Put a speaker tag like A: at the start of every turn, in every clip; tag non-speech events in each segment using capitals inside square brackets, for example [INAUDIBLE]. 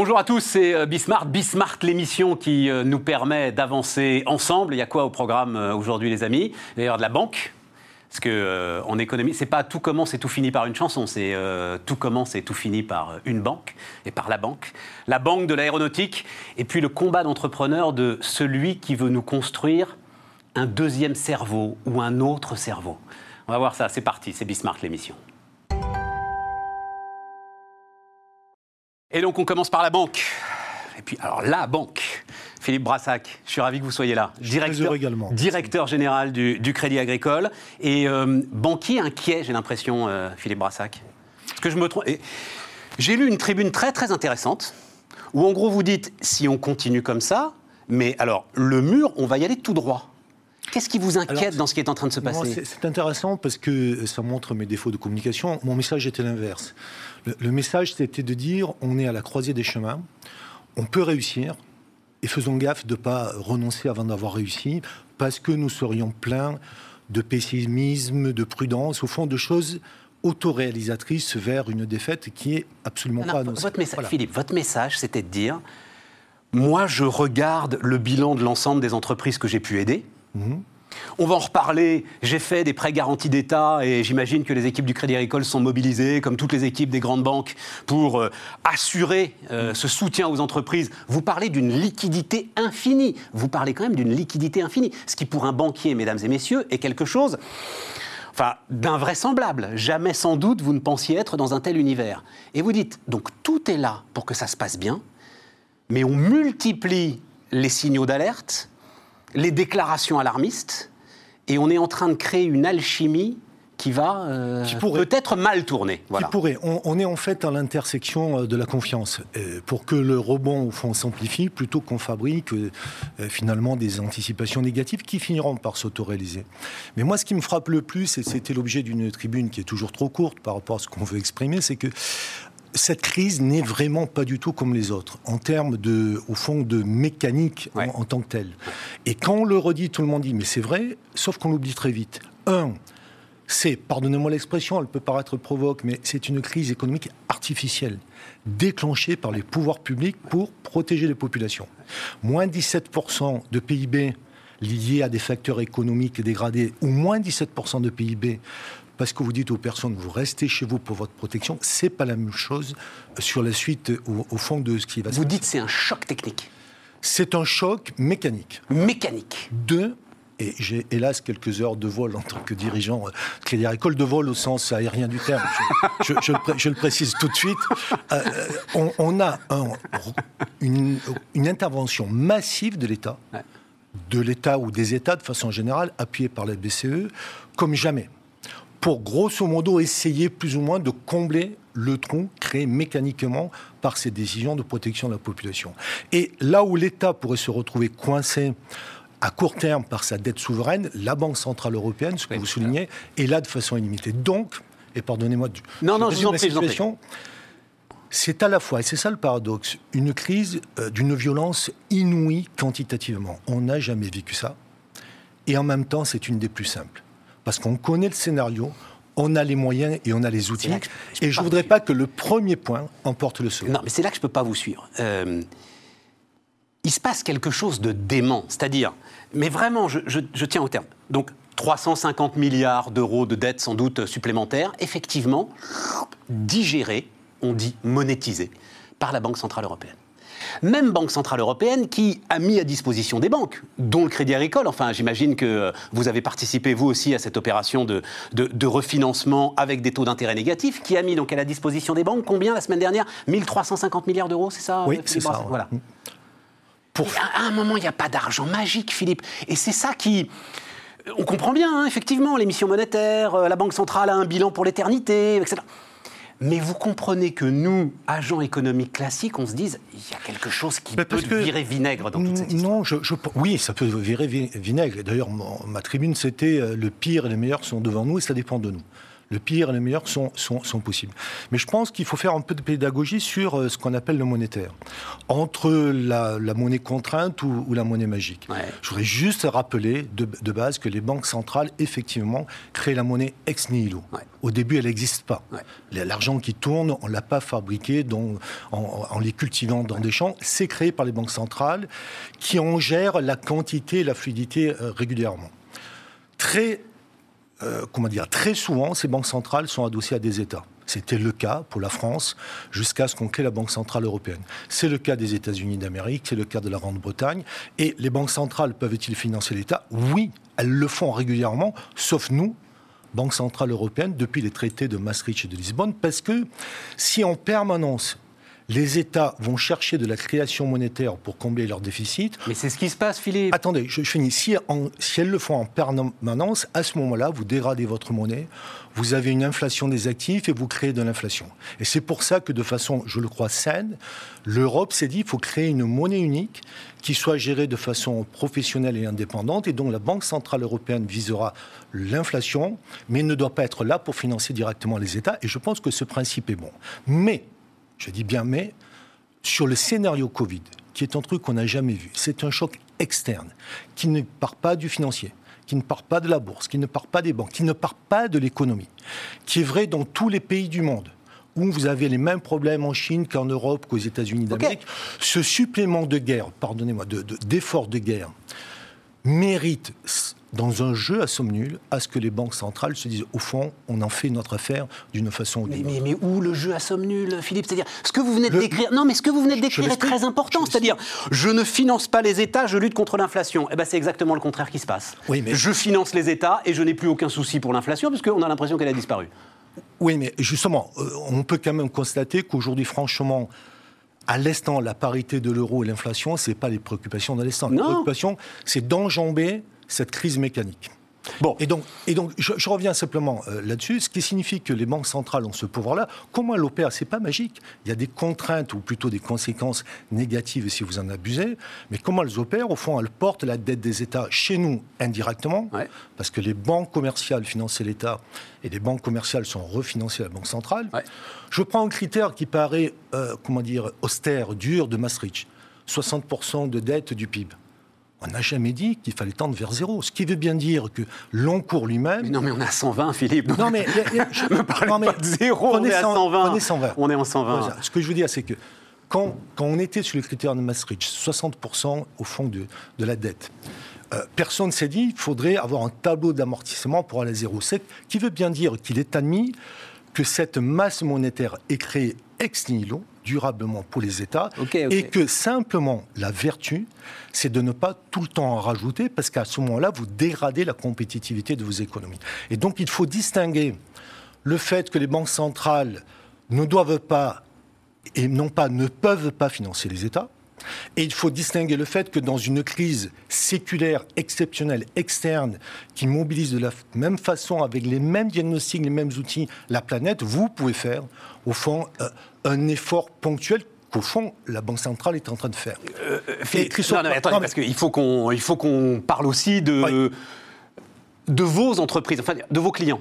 A: Bonjour à tous, c'est euh, Bismart. Bismart, l'émission qui euh, nous permet d'avancer ensemble. Il y a quoi au programme euh, aujourd'hui, les amis? D'ailleurs, de la banque. Parce que en économie, c'est pas tout commence et tout finit par une chanson, c'est tout commence et tout finit par une banque et par la banque. La banque de l'aéronautique et puis le combat d'entrepreneur de celui qui veut nous construire un deuxième cerveau ou un autre cerveau. On va voir ça, c'est parti, c'est Bismart l'émission. Et donc on commence par la banque. Et puis alors la banque. Philippe Brassac, je suis ravi que vous soyez là.
B: Directeur,
A: général du, Crédit Agricole et euh, banquier inquiet, j'ai l'impression, euh, Philippe Brassac. Parce que je me trompe. J'ai lu une tribune très très intéressante où en gros vous dites si on continue comme ça, mais alors le mur, on va y aller tout droit. Qu'est-ce qui vous inquiète dans ce qui est en train de se passer
B: C'est intéressant parce que ça montre mes défauts de communication. Mon message était l'inverse. Le, message, c'était de dire on est à la croisée des chemins, on peut réussir, et faisons gaffe de ne pas renoncer avant d'avoir réussi, parce que nous serions pleins de pessimisme, de prudence, au fond de choses autoréalisatrices vers une défaite qui est absolument pas
A: annoncée. Votre message, Philippe, votre message, c'était de dire moi, je regarde le bilan de l'ensemble des entreprises que j'ai pu aider. Mhm. On va en reparler. J'ai fait des prêts garantis d'État et j'imagine que les équipes du Crédit Agricole sont mobilisées, comme toutes les équipes des grandes banques, pour euh, assurer euh, ce soutien aux entreprises. Vous parlez d'une liquidité infinie. Vous parlez quand même d'une liquidité infinie. Ce qui, pour un banquier, mesdames et messieurs, est quelque chose enfin, d'invraisemblable. Jamais sans doute vous ne pensiez être dans un tel univers. Et vous dites, donc tout est là pour que ça se passe bien, mais on multiplie les signaux d'alerte, les déclarations alarmistes, et on est en train de créer une alchimie qui va euh, peut-être mal tourner.
B: Qui pourrait. On, est en fait à l'intersection euh, de la confiance. pour que le rebond, au fond, s'amplifie, plutôt qu'on fabrique euh, finalement des anticipations négatives qui finiront par s'autoréaliser. Mais moi, ce qui me frappe le plus, et c'était l'objet d'une tribune qui est toujours trop courte par rapport à ce qu'on veut exprimer, c'est que cette crise n'est vraiment pas du tout comme les autres, en termes de, au fond, de mécanique en, tant que telle. Et quand on le redit, tout le monde dit, mais c'est vrai, sauf qu'on l'oublie très vite. Un, c'est, pardonnez-moi l'expression, elle peut paraître provoque, mais c'est une crise économique artificielle, déclenchée par les pouvoirs publics pour protéger les populations. Moins 17% de PIB liés à des facteurs économiques dégradés, ou moins 17% de PIB parce que vous dites aux personnes, vous restez chez vous pour votre protection, c'est pas la même chose sur la suite, au, fond de ce qui va
A: se
B: Vous
A: dites c'est un choc technique.
B: C'est un choc mécanique.
A: Mécanique.
B: Deux, et j'ai hélas quelques heures de vol en tant que dirigeant euh, Crédit Agricole, de vol au sens aérien du terme, je, le, précise tout de suite, euh, euh, on, a une, intervention massive de l'État, de l'État ou des États de façon générale, appuyés par la BCE, comme jamais pour grosso modo essayer plus ou moins de combler le trou créé mécaniquement par ces décisions de protection de la population. Et là où l'État pourrait se retrouver coincé à court terme par sa dette souveraine, la Banque Centrale Européenne, ce que vous soulignez, est là de façon illimitée. Donc, et pardonnez-moi
A: non, non, je vous situation,
B: c'est à la fois, et c'est ça le paradoxe, une crise euh, d'une violence inouïe quantitativement. On n'a jamais vécu ça. Et en même temps, c'est une des plus simples parce qu'on connaît le scénario, on a les moyens et on a les outils. et je ne voudrais pas que le premier point emporte le second.
A: Non, mais c'est là que je ne peux pas vous suivre. Euh, il se passe quelque chose de dément. C'est-à-dire, mais vraiment, je, je tiens au terme. Donc, 350 milliards d'euros de dettes sans doute supplémentaires, effectivement, digérés, on dit monétisés, par la Banque Centrale Européenne. Même Banque Centrale Européenne qui a mis à disposition des banques, dont le Crédit Agricole. Enfin, j'imagine que vous avez participé, vous aussi, à cette opération de, de, refinancement avec des taux d'intérêt négatifs, qui a mis donc à la disposition des banques combien la semaine dernière? 1350 milliards d'euros, c'est ça
B: Oui, c'est ça.
A: Voilà. Pour... À un moment, il n'y a pas d'argent magique, Philippe. Et c'est ça qui on comprend bien, hein, effectivement, l'émission monétaire, euh, la Banque centrale a un bilan pour l'éternité, etc. Mais vous comprenez que nous, agents économiques classiques, on se dise, il y a quelque chose qui peut virer vinaigre dans toute cette histoire.
B: Non, je, oui, ça peut virer vinaigre. D'ailleurs, ma tribune, c'était euh, le pire et le meilleur sont devant nous et ça dépend de nous. Le pire et le meilleur sont, sont, sont possibles. Mais je pense qu'il faut faire un peu de pédagogie sur euh, ce qu'on appelle le monétaire. Entre la, monnaie contrainte ou, la monnaie magique. Je voudrais juste rappeler de, de, base que les banques centrales, effectivement, créent la monnaie ex nihilo. Au début, elle n'existe pas. L'argent qui tourne, on ne l'a pas fabriqué en, en, les cultivant dans des champs. C'est créé par les banques centrales qui en gèrent la quantité et la fluidité euh, régulièrement. Très euh, comment dire, très souvent, ces banques centrales sont adossées à des États. C'était le cas pour la France jusqu'à ce qu'on crée la Banque centrale européenne. C'est le cas des États-Unis d'Amérique, c'est le cas de la Grande-Bretagne. Et les banques centrales peuvent-ils financer l'État? Oui, elles le font régulièrement, sauf nous, Banque centrale européenne, depuis les traités de Maastricht et de Lisbonne, parce que si en permanence les États vont chercher de la création monétaire pour combler leurs déficits.
A: Mais c'est ce qui se passe, Philippe.
B: Attendez, je, finis. Si, elles le font en permanence, à ce moment-là, vous dégradez votre monnaie, vous avez une inflation des actifs et vous créez de l'inflation. Et c'est pour ça que, de façon, je le crois, saine, l'Europe s'est dit qu'il faut créer une monnaie unique qui soit gérée de façon professionnelle et indépendante et dont la Banque Centrale Européenne visera l'inflation, mais ne doit pas être là pour financer directement les États. Et je pense que ce principe est bon. Mais je dis bien mais, sur le scénario Covid, qui est un truc qu'on n'a jamais vu, c'est un choc externe, qui ne part pas du financier, qui ne part pas de la bourse, qui ne part pas des banques, qui ne part pas de l'économie, qui est vrai dans tous les pays du monde où vous avez les mêmes problèmes en Chine qu'en Europe, qu'aux États-Unis d'Amérique. Ce supplément de guerre, pardonnez-moi, d'effort de, de guerre, mérite dans un jeu à somme nulle, à ce que les banques centrales se disent, au fond, on en fait notre affaire d'une façon ou
A: d'une autre. Mais, où le jeu à somme nulle, Philippe? C'est-à-dire, ce que vous venez de décrire, non, mais ce que vous venez de décrire est très important. C'est-à-dire, je ne finance pas les États, je lutte contre l'inflation. Eh ben, c'est exactement le contraire qui se passe. Oui, mais... Je finance les États et je n'ai plus aucun souci pour l'inflation, parce qu'on a l'impression qu'elle a disparu.
B: Oui, mais justement, euh, on peut quand même constater qu'aujourd'hui, franchement, à l'instant, la parité de l'euro et l'inflation, ce n'est pas les préoccupations de l'instant. Les préoccupations, c'est d'enjamber cette crise mécanique. Bon. Et donc, et donc je, reviens simplement euh, là-dessus, ce qui signifie que les banques centrales ont ce pouvoir-là. Comment elles opèrent C'est pas magique. Il y a des contraintes ou plutôt des conséquences négatives si vous en abusez. Mais comment elles opèrent? Au fond, elles portent la dette des États chez nous indirectement, parce que les banques commerciales finançaient l'État et les banques commerciales sont refinancées à la Banque centrale. Je prends un critère qui paraît, euh, comment dire, austère, dur de Maastricht 60% de dette du PIB. On n'a jamais dit qu'il fallait tendre vers zéro. Ce qui veut bien dire que l'encours lui-même.
A: Mais non, mais on est à 120, Philippe. Non, mais. [LAUGHS] je ne parle pas de zéro, on, est à 120.
B: On est 120.
A: On est en 120.
B: Ce que je veux dire, c'est que quand, quand, on était sur le critère de Maastricht, 60% au fond de, de la dette, euh, personne ne s'est dit qu'il faudrait avoir un tableau d'amortissement pour aller à zéro. Ce qui veut bien dire qu'il est admis que cette masse monétaire est créée ex nihilo, durablement pour les États, et que simplement la vertu, c'est de ne pas tout le temps en rajouter, parce qu'à ce moment-là, vous dégradez la compétitivité de vos économies. Et donc il faut distinguer le fait que les banques centrales ne doivent pas, et non pas ne peuvent pas financer les États, et il faut distinguer le fait que dans une crise séculaire, exceptionnelle, externe, qui mobilise de la même façon, avec les mêmes diagnostics, les mêmes outils, la planète, vous pouvez faire, au fond, euh, un effort ponctuel qu'au fond, la Banque centrale est en train de faire.
A: Euh, non, non, attendez, parce qu'il faut qu'on parle aussi de, de vos entreprises, enfin, de vos clients.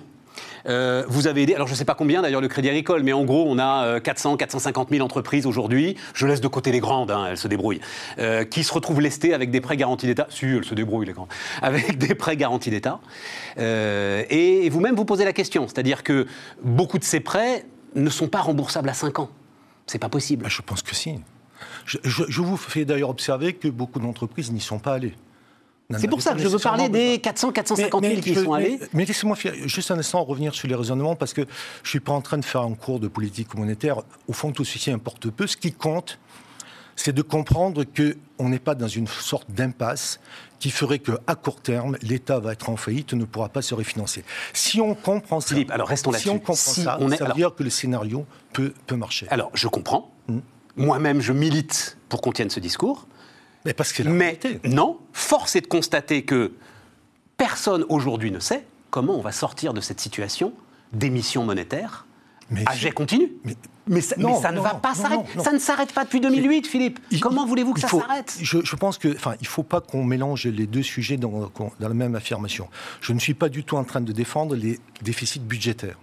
A: Euh, vous avez aidé, alors je ne sais pas combien d'ailleurs le Crédit Agricole, mais en gros on a 400, 450 000 entreprises aujourd'hui, je laisse de côté les grandes, hein, elles se débrouillent, euh, qui se retrouvent lestées avec des prêts garantis d'État, si elles se débrouillent les grandes, avec des prêts garantis d'État. Euh, et vous-même vous posez la question, c'est-à-dire que beaucoup de ces prêts ne sont pas remboursables à 5 ans. C'est pas possible.
B: Ah, je pense que si. je vous fais d'ailleurs observer que beaucoup d'entreprises n'y sont pas allées.
A: C'est pour ça que je veux parler des 400, 450 000 qui sont allés.
B: Mais, laissez-moi juste un instant revenir sur les raisonnements, parce que je ne suis pas en train de faire un cours de politique monétaire. Au fond, tout ceci importe peu. Ce qui compte, c'est de comprendre qu'on n'est pas dans une sorte d'impasse qui ferait qu'à court terme, l'État va être en faillite, ne pourra pas se refinancer. Si on comprend ça,
A: Philippe, alors restons
B: si on comprend ça, ça veut dire que le scénario peut, peut marcher.
A: Alors, je comprends. Hmm. Moi-même, je milite pour qu'on tienne ce discours.
B: Mais parce que
A: Mais non, force est de constater que personne aujourd'hui ne sait comment on va sortir de cette situation d'émission monétaire mais à jet continu. Mais, ça, ne va pas s'arrêter. Ça ne s'arrête pas depuis 2008, Philippe. Comment voulez-vous que ça s'arrête?
B: Je, pense que, enfin, il ne faut pas qu'on mélange les deux sujets dans, dans, la même affirmation. Je ne suis pas du tout en train de défendre les déficits budgétaires.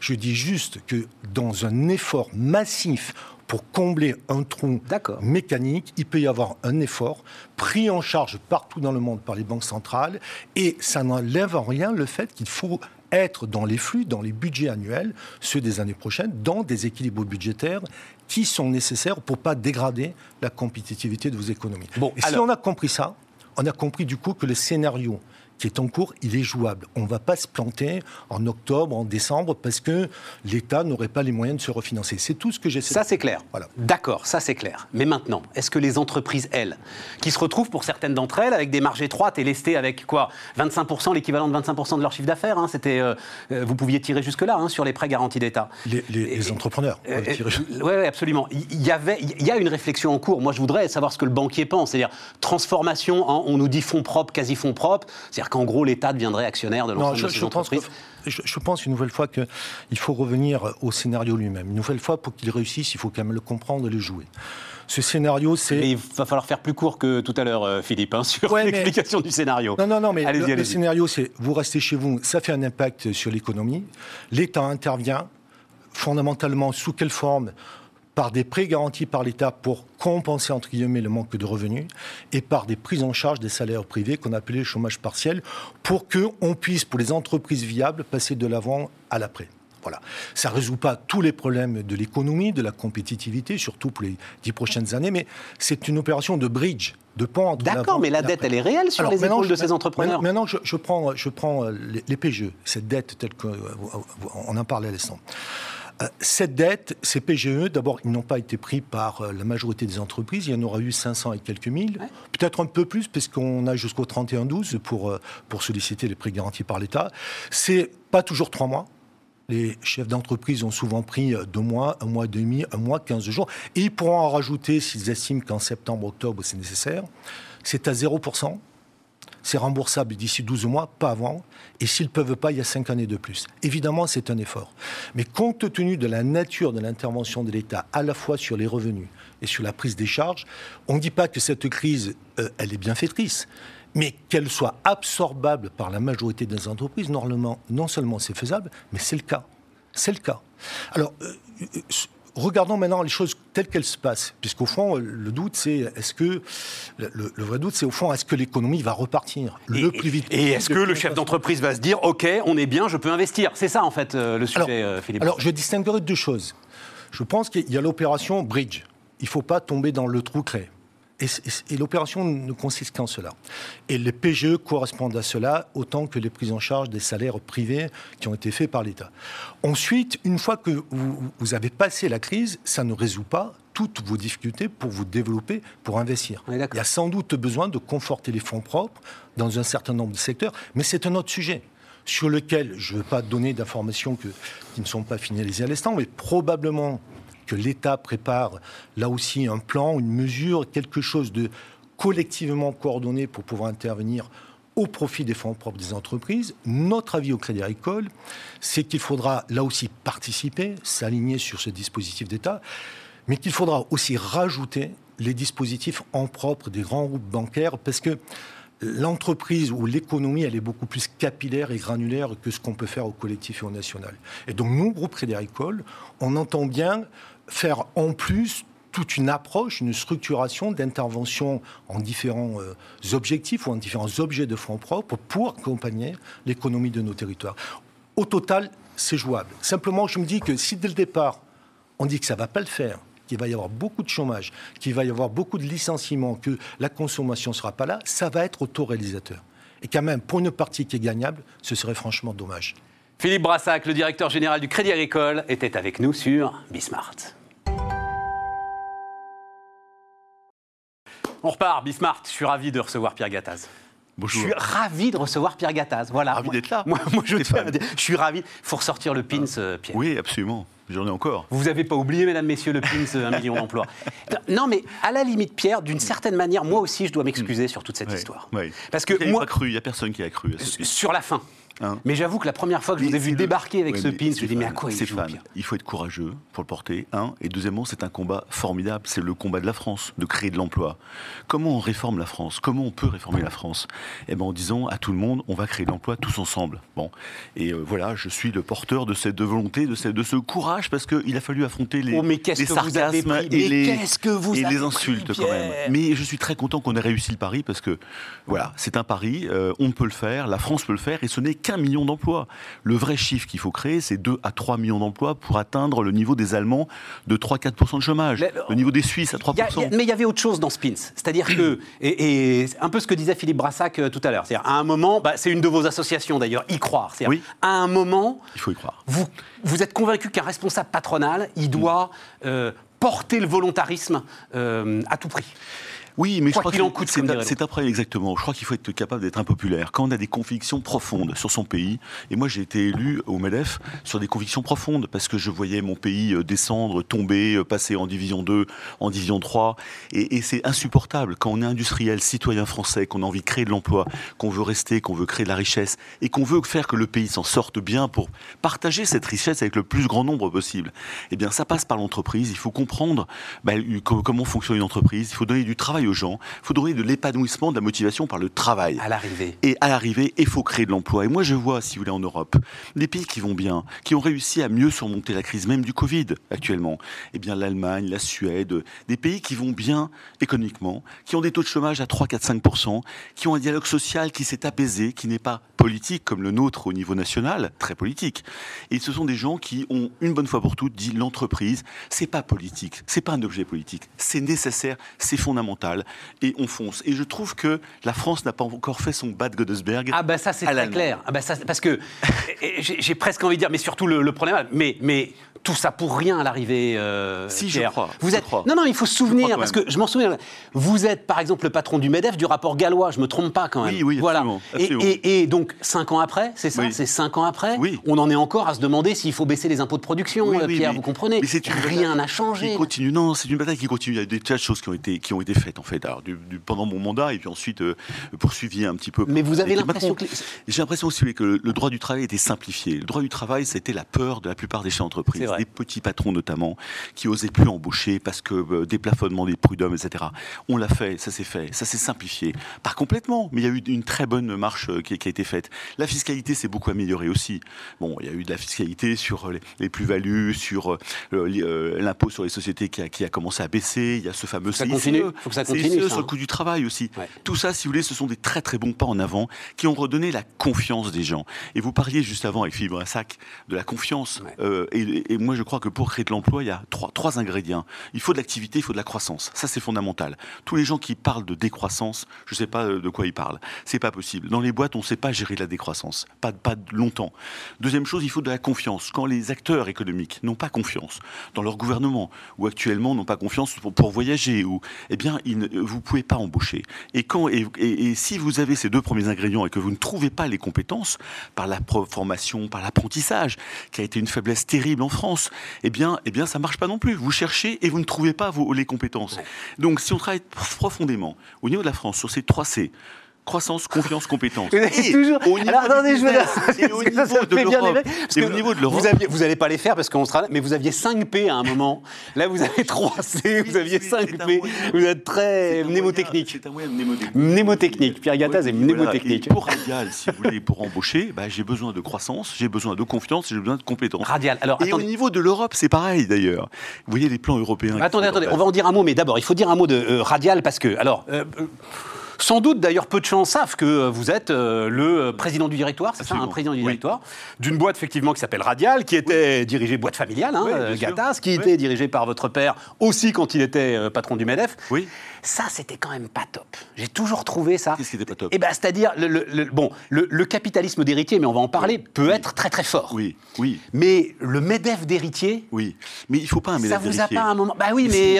B: Je dis juste que dans un effort massif pour combler un trou mécanique, il peut y avoir un effort pris en charge partout dans le monde par les banques centrales et ça n'enlève en rien le fait qu'il faut être dans les flux, dans les budgets annuels, ceux des années prochaines, dans des équilibres budgétaires qui sont nécessaires pour ne pas dégrader la compétitivité de vos économies. Bon, et si on a compris ça, on a compris du coup que le scénario qui est en cours, il est jouable. On ne va pas se planter en octobre, en décembre, parce que l'État n'aurait pas les moyens de se refinancer. C'est tout ce que j'essaie
A: Ça, c'est clair. Voilà. D'accord, ça, c'est clair. Mais maintenant, est-ce que les entreprises, elles, qui se retrouvent pour certaines d'entre elles avec des marges étroites et lestées avec quoi 25%, l'équivalent de 25% de leur chiffre d'affaires hein, c'était, euh, euh, Vous pouviez tirer jusque-là hein, sur les prêts garantis d'État.
B: Les, entrepreneurs.
A: Oui, ouais, absolument. Il y, avait, il y a une réflexion en cours. Moi, je voudrais savoir ce que le banquier pense. C'est-à-dire, transformation en, on nous dit fonds propres, quasi fonds propres. C'est-à-dire qu'en gros, l'État deviendrait actionnaire de l'ensemble de ces entreprises
B: je, pense une nouvelle fois qu'il faut revenir au scénario lui-même. Une nouvelle fois, pour qu'il réussisse, il faut quand même le comprendre et le jouer. Ce scénario, c'est.
A: Il va falloir faire plus court que tout à l'heure, euh, Philippe, hein, sur l'explication du scénario.
B: Non, non, non, mais le, le scénario, c'est vous restez chez vous, ça fait un impact sur l'économie. L'État intervient, fondamentalement, sous quelle forme? Par des prêts garantis par l'État pour compenser entre guillemets le manque de revenus et par des prises en charge des salaires privés qu'on appelait le chômage partiel pour qu'on puisse, pour les entreprises viables, passer de l'avant à l'après. Voilà. Ça ne résout pas tous les problèmes de l'économie, de la compétitivité, surtout pour les dix prochaines années, mais c'est une opération de bridge, de pont entre
A: D'accord, mais la dette, elle est réelle sur les épaules de ces entrepreneurs.
B: Maintenant, je, prends, je prends les, les PGE, cette dette telle qu'on en parlait à l'instant. Euh, cette dette, ces PGE, d'abord, ils n'ont pas été pris par euh, la majorité des entreprises. Il y en aura eu 500 et quelques mille. Peut-être un peu plus, puisqu'on a jusqu'au 31-12 pour, euh, pour solliciter les prêts garantis par l'État. C'est pas toujours trois mois. Les chefs d'entreprise ont souvent pris deux mois, un mois et demi, un mois, 15 jours. Et ils pourront en rajouter s'ils estiment qu'en septembre, octobre, c'est nécessaire. C'est à 0% c'est remboursable d'ici 12 mois, pas avant. Et s'ils ne peuvent pas, il y a 5 années de plus. Évidemment, c'est un effort. Mais compte tenu de la nature de l'intervention de l'État, à la fois sur les revenus et sur la prise des charges, on ne dit pas que cette crise, euh, elle est bienfaitrice. Mais qu'elle soit absorbable par la majorité des entreprises, normalement, non seulement c'est faisable, mais c'est le cas. C'est le cas. Alors, euh, euh, regardons maintenant les choses telles qu'elles se passent, puisqu'au fond, le doute, c'est est-ce que le, vrai doute, c'est au fond, est-ce que l'économie va repartir le plus vite
A: Et est-ce que le chef d'entreprise va se dire, ok, on est bien, je peux investir? C'est ça en fait euh, le sujet,
B: alors, euh, Philippe. Alors, je distinguerai deux choses. Je pense qu'il y a l'opération bridge. Il ne faut pas tomber dans le trou créé. Et, l'opération ne consiste qu'en cela. Et les PGE correspondent à cela autant que les prises en charge des salaires privés qui ont été faits par l'État. Ensuite, une fois que vous, avez passé la crise, ça ne résout pas toutes vos difficultés pour vous développer, pour investir. Il y a sans doute besoin de conforter les fonds propres dans un certain nombre de secteurs, mais c'est un autre sujet sur lequel je ne veux pas donner d'informations qui ne sont pas finalisées à l'instant, mais probablement que l'État prépare là aussi un plan, une mesure, quelque chose de collectivement coordonné pour pouvoir intervenir au profit des fonds propres des entreprises. Notre avis au Crédit Agricole, c'est qu'il faudra là aussi participer, s'aligner sur ce dispositif d'État, mais qu'il faudra aussi rajouter les dispositifs en propre des grands groupes bancaires, parce que l'entreprise ou l'économie, elle est beaucoup plus capillaire et granulaire que ce qu'on peut faire au collectif et au national. Et donc, nous, groupe Crédit Agricole, on entend bien faire en plus toute une approche, une structuration d'intervention en différents euh, objectifs ou en différents objets de fonds propres pour accompagner l'économie de nos territoires. Au total, c'est jouable. Simplement, je me dis que si dès le départ, on dit que ça ne va pas le faire, qu'il va y avoir beaucoup de chômage, qu'il va y avoir beaucoup de licenciements, que la consommation ne sera pas là, ça va être autoréalisateur. Et quand même, pour une partie qui est gagnable, ce serait franchement dommage.
A: Philippe Brassac, le directeur général du Crédit Agricole, était avec nous sur Bismart. On repart, Bismart. Je suis ravi de recevoir Pierre Gattaz. Bonjour. Je suis ravi de recevoir Pierre Gattaz. Voilà.
C: Ravi d'être là.
A: Moi, je, je, suis ravi. Il faut ressortir le pins, euh, Pierre.
C: Oui, absolument. J'en ai encore.
A: Vous n'avez pas oublié, mesdames, messieurs, le PINS, un million d'emplois. Non, mais à la limite, Pierre, d'une certaine manière, moi aussi, je dois m'excuser sur toute cette histoire.
C: Oui. Parce que moi, pas cru. Il n'y a personne qui a cru. À
A: sur la fin. Hein. mais j'avoue que la première fois que je vous ai vu débarquer avec ce pin, je me suis dit, mais à quoi il joue
C: Il faut être courageux pour le porter, un. Et deuxièmement, c'est un combat formidable. C'est le combat de la France, de créer de l'emploi. Comment on réforme la France? Comment on peut réformer la France? Eh bien, en disant à tout le monde, on va créer de l'emploi tous ensemble. Bon. Et euh, voilà, je suis le porteur de cette volonté, de, cette, de ce courage, parce qu'il a fallu affronter les,
A: oh, mais
C: les sarcasmes
A: et,
C: les,
A: que vous
C: et les insultes quand même. Mais je suis très content qu'on ait réussi le pari, parce que voilà, c'est un pari, euh, on peut le faire, la France peut le faire, et ce n'est qu'un million d'emplois. Le vrai chiffre qu'il faut créer, c'est 2 à 3 millions d'emplois pour atteindre le niveau des Allemands de 3-4% de chômage, le niveau des Suisses à 3%.
A: mais il y avait autre chose dans Spins. C'est-à-dire que, et, un peu ce que disait Philippe Brassac euh, tout à l'heure, c'est-à-dire à un moment, bah, c'est une de vos associations d'ailleurs, y croire. Oui. À un moment,
C: il faut y croire.
A: Vous, vous êtes convaincu qu'un responsable patronal, il doit euh, porter le volontarisme euh, à tout prix
C: oui, mais je crois que c'est après exactement. Je crois qu'il faut être capable d'être impopulaire. Quand on a des convictions profondes sur son pays, et moi j'ai été élu au MEDEF sur des convictions profondes, parce que je voyais mon pays euh, descendre, tomber, euh, passer en division 2, en division 3, et, et c'est insupportable quand on est industriel, citoyen français, qu'on a envie de créer de l'emploi, qu'on veut rester, qu'on veut créer de la richesse, et qu'on veut faire que le pays s'en sorte bien pour partager cette richesse avec le plus grand nombre possible. Eh bien, ça passe par l'entreprise. Il faut comprendre bah, comment fonctionne une entreprise. Il faut donner du travail aux gens. Il faut donner de l'épanouissement, de la motivation par le travail.
A: À l'arrivée.
C: Et à l'arrivée, il faut créer de l'emploi. Et moi, je vois, si vous voulez, en Europe, des pays qui vont bien, qui ont réussi à mieux surmonter la crise, même du Covid actuellement. Eh bien, l'Allemagne, la Suède, des pays qui vont bien économiquement, qui ont des taux de chômage à 3, 4, 5% qui ont un dialogue social qui s'est apaisé, qui n'est pas politique comme le nôtre au niveau national, très politique. Et ce sont des gens qui ont une bonne fois pour toutes dit l'entreprise, c'est pas politique, c'est pas un objet politique, c'est nécessaire, c'est fondamental et on fonce. Et je trouve que la France n'a pas encore fait son Bad Godesberg.
A: Ah ben ça c'est très clair. Ah bah ça, parce que [LAUGHS] j'ai presque envie de dire, mais surtout le, le problème, mais, mais tout ça pour rien à l'arrivée. Euh,
C: si, je crois.
A: Vous êtes... Non, non, il faut se souvenir, parce que je m'en souviens. Vous êtes, par exemple, le patron du MEDEF, du rapport gallois, je me trompe pas quand même.
C: Oui, oui,
A: voilà.
C: absolument,
A: Et, donc, cinq ans après, c'est ça C'est cinq ans après
C: oui.
A: On en est encore à se demander s'il faut baisser les impôts de production, euh, Pierre, vous comprenez mais Rien n'a changé.
C: Continue. Non, c'est une bataille qui continue. Il y a des tas de choses qui ont été, qui ont été faites, en fait, Alors, du, pendant mon mandat, et puis ensuite euh, poursuivi un petit peu.
A: Mais vous avez l'impression que...
C: J'ai l'impression aussi que le, le droit du travail était simplifié. Le droit du travail, c'était la peur de la plupart des chefs d'entreprise, des petits patrons notamment, qui osaient plus embaucher parce que euh, déplafonnement des prud'hommes, etc. On l'a fait, ça s'est fait, ça s'est simplifié. Pas complètement, mais il y a eu une très bonne marche euh, qui, a été faite. La fiscalité s'est beaucoup améliorée aussi. Bon, il y a eu de la fiscalité sur les, plus-values, sur euh, l'impôt sur les sociétés qui a, qui a, commencé à baisser. Il y a ce fameux
A: ça continue. Faut que ça continue.
C: sur le coût du travail aussi. Tout ça, si vous voulez, ce sont des très très bons pas en avant qui ont redonné la confiance des gens. Et vous parliez juste avant avec Philippe Brassac de la confiance. et, et, moi, je crois que pour créer de l'emploi, il y a trois, ingrédients. Il faut de l'activité, il faut de la croissance. Ça, c'est fondamental. Tous les gens qui parlent de décroissance, je ne sais pas de quoi ils parlent. C'est pas possible. Dans les boîtes, on ne sait pas gérer la décroissance. Pas, longtemps. Deuxième chose, il faut de la confiance. Quand les acteurs économiques n'ont pas confiance dans leur gouvernement, ou actuellement n'ont pas confiance pour, voyager, eh bien, vous ne pouvez pas embaucher. Et, quand, et, si vous avez ces deux premiers ingrédients et que vous ne trouvez pas les compétences, par la formation, par l'apprentissage, qui a été une faiblesse terrible en France, eh bien, eh bien, ça marche pas non plus. Vous cherchez et vous ne trouvez pas vos, les compétences. Donc, si on travaille profondément au niveau de la France sur ces trois C, croissance, confiance, compétence.
A: Et toujours... au niveau Alors, attendez, je veux au [LAUGHS] niveau de l'Europe. Vous n'allez pas les faire parce qu'on sera là, mais vous aviez 5 P à un moment. Là, vous avez 3 C, vous aviez 5 P. Vous êtes très mnémotechnique.
C: C'est un moyen mnémotechnique.
A: Mnémotechnique. Pierre Gattaz est mnémotechnique.
C: pour Radial, si vous voulez, pour embaucher, bah, j'ai besoin de croissance, j'ai besoin de confiance, j'ai besoin de compétences.
A: Radial.
C: Alors, Et au niveau de l'Europe, c'est pareil d'ailleurs. Vous voyez les plans européens.
A: Attendez, attendez, on va en dire un mot, mais d'abord, il faut dire un mot de euh, Radial parce que, alors, euh, sans doute, d'ailleurs, peu de gens savent que euh, vous êtes euh, le euh, président du directoire, c'est ça, un président du directoire, d'une boîte effectivement qui s'appelle Radial, qui était dirigée boîte familiale, hein, Gattaz, qui était dirigée par votre père aussi quand il était patron du Medef.
C: Oui.
A: Ça, c'était quand même pas top. J'ai toujours trouvé ça.
C: Qu'est-ce qui n'était pas top
A: Eh ben, c'est-à-dire, le, bon, le, capitalisme d'héritier, mais on va en parler, peut être très très fort.
C: Oui, oui.
A: Mais le Medef d'héritier.
C: Oui, mais il faut pas un Medef
A: d'héritier. Ça vous a pas un moment. Bah oui, mais,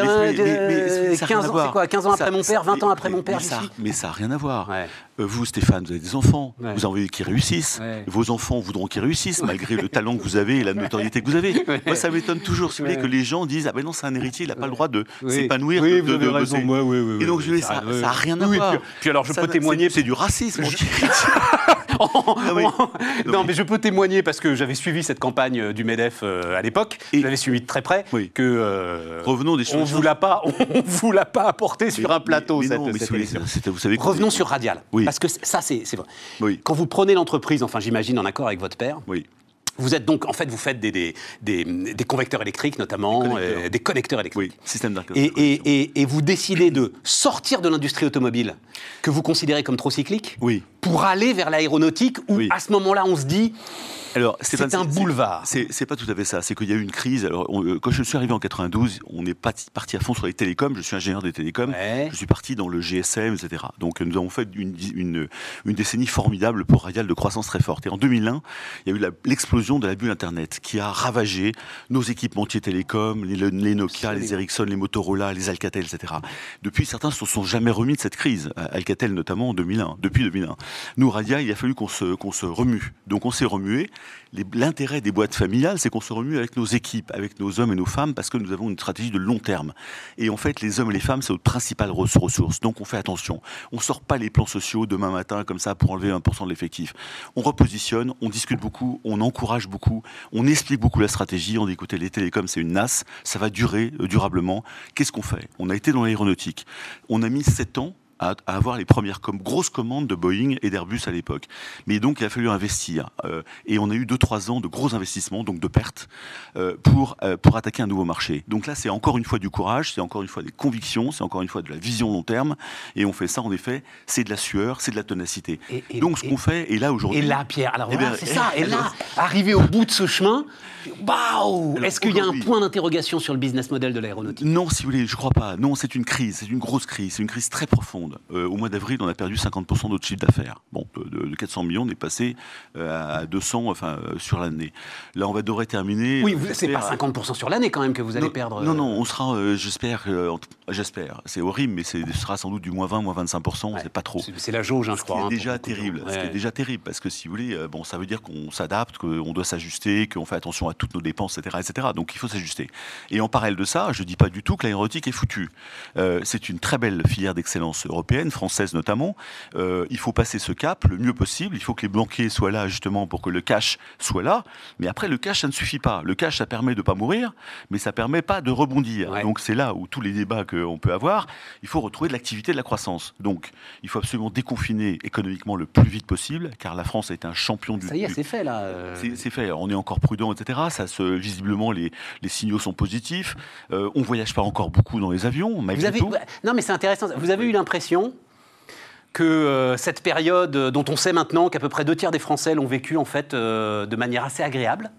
A: 15 ans, c'est quoi 15 ans après mon père, 20 ans après mon père,
C: mais ça n'a rien à voir. Vous, Stéphane, vous avez des enfants. Vous en voulez qu'ils réussissent. Vos enfants voudront qu'ils réussissent, malgré le talent que vous avez et la notoriété que vous avez. [LAUGHS] Moi, ça m'étonne toujours, si vous voulez, que les gens disent Ah ben non, c'est un héritier, il n'a pas le droit de s'épanouir.
A: Oui, vous avez raison.
C: Et donc, je ça n'a rien à voir.
A: Puis alors, je peux témoigner.
C: C'est du racisme. [LAUGHS]
A: non, mais je peux témoigner parce que j'avais suivi cette campagne euh, du Medef euh, à l'époque. Je l'avais suivi de très près.
C: Oui.
A: Que euh,
C: revenons des choses.
A: On vous l'a pas, [LAUGHS] on vous l'a pas apporté sur un plateau.
C: Mais,
A: cette,
C: non, mais vous savez
A: Revenons sur Radial.
C: Oui.
A: Parce que ça, c'est vrai.
C: Oui.
A: Quand vous prenez l'entreprise, enfin, j'imagine en accord avec votre père.
C: Oui.
A: Vous êtes donc, en fait, vous faites des, des, des, des convecteurs électriques notamment,
C: Des connecteurs.
A: euh, des connecteurs électriques.
C: Oui. Système
A: et- et- et vous décidez de sortir de l'industrie automobile, que vous considérez comme trop cyclique,
C: Oui.
A: Pour aller vers l'aéronautique, où
C: Oui.
A: à ce moment-là, on se dit,
C: Alors,
A: C'est un boulevard.
C: C'est pas tout à fait ça. C'est qu'il y a eu une crise. Alors, on- euh, quand je suis arrivé en 92, on n'est pas parti à fond sur les télécoms. Je suis ingénieur des télécoms.
A: Ouais.
C: Je suis parti dans le GSM, etc. Donc, nous avons fait une, une, une décennie formidable pour Radial de croissance très forte. Et en 2001, il y a eu l'explosion de la bulle Internet qui a ravagé nos équipementiers télécoms, les, les Nokia, les Ericsson, les Motorola, les Alcatel, etc. Depuis, certains ne se sont jamais remis de cette crise. Euh, Alcatel notamment en 2001, depuis 2001. Nous, Radia, il a fallu qu'on se, se remue. Donc, on s'est remué. L'intérêt des boîtes familiales, c'est qu'on se remue avec nos équipes, avec nos hommes et nos femmes, parce que nous avons une stratégie de long terme. Et en fait, les hommes et les femmes, c'est notre principale res- ressource. Donc, on fait attention. On sort pas les plans sociaux demain matin comme ça pour enlever 1% de l'effectif. On repositionne, on discute beaucoup, on encourage beaucoup, on explique beaucoup la stratégie. On dit, écoutez, les télécoms, c'est une NAS, ça va durer euh, durablement. Qu'est-ce qu'on fait? On a été dans l'aéronautique. On a mis 7 ans à, avoir les premières grosses commandes de Boeing et d'Airbus à l'époque. Mais donc il a fallu investir euh, et on a eu deux trois ans de gros investissements, donc de pertes, euh, pour euh, pour attaquer un nouveau marché. Donc là c'est encore une fois du courage, c'est encore une fois des convictions, c'est encore une fois de la vision long terme et on fait ça en effet, c'est de la sueur, c'est de la ténacité.
A: Et- et-
C: donc ce qu'on fait et là aujourd'hui.
A: et là, Pierre, alors
C: Eh
A: voilà,
C: bien,
A: c'est ça. Et là,
C: alors-
A: arrivé au bout de ce chemin, waouh Est-ce qu'il y a un point d'interrogation sur le business model de l'aéronautique?
C: Non, si vous voulez, je crois pas. Non, c'est une crise, c'est une grosse crise, c'est une crise très profonde. Euh, au mois d'avril, on a perdu 50% de notre chiffre d'affaires. Bon, de, de- de 400 millions, on est passé euh, à 200 enfin, euh, sur l'année. Là, on va devrait terminer.
A: Oui, c'est pas
C: j'espère,
A: 50% sur l'année quand même que vous allez
C: non,
A: perdre.
C: Non, non, on sera, j'espère, j'espère. C'est horrible, mais c'est- ce sera sans doute du moins 20, moins 25%,
A: ouais.
C: c'est pas trop.
A: C'est- C'est la jauge, hein, je crois.
C: est
A: hein,
C: déjà terrible. Ce qui
A: Ouais.
C: est déjà terrible, parce que si vous voulez, bon, ça veut dire qu'on s'adapte, qu'on doit s'ajuster, qu'on fait attention à toutes nos dépenses, etc., etc. Donc il faut s'ajuster. Et en parallèle de ça, je dis pas du tout que l'aéronautique est foutue. C'est une très belle filière d'excellence européenne, française notamment. Euh, il faut passer ce cap le mieux possible. Il faut que les banquiers soient là justement pour que le cash soit là. Mais après, le cash, ça ne suffit pas. Le cash, ça permet de pas mourir, mais ça permet pas de rebondir.
A: Ouais.
C: Donc c'est là où tous les débats qu'on peut avoir, il faut retrouver de l'activité, de la croissance. Donc il faut absolument déconfiner économiquement le plus vite possible, car la France a été un champion du.
A: Ça y est,
C: du-
A: c'est fait là. euh.
C: c'est fait. On est encore prudent, etc. Ça se, visiblement, les, les signaux sont positifs. Euh, on voyage pas encore beaucoup dans les avions, malgré
A: Vous avez,
C: tout.
A: non, mais c'est intéressant. Vous avez eu l'impression que euh, cette période euh, dont on sait maintenant qu'à peu près deux tiers des Français l'ont vécu en fait euh, de manière assez agréable.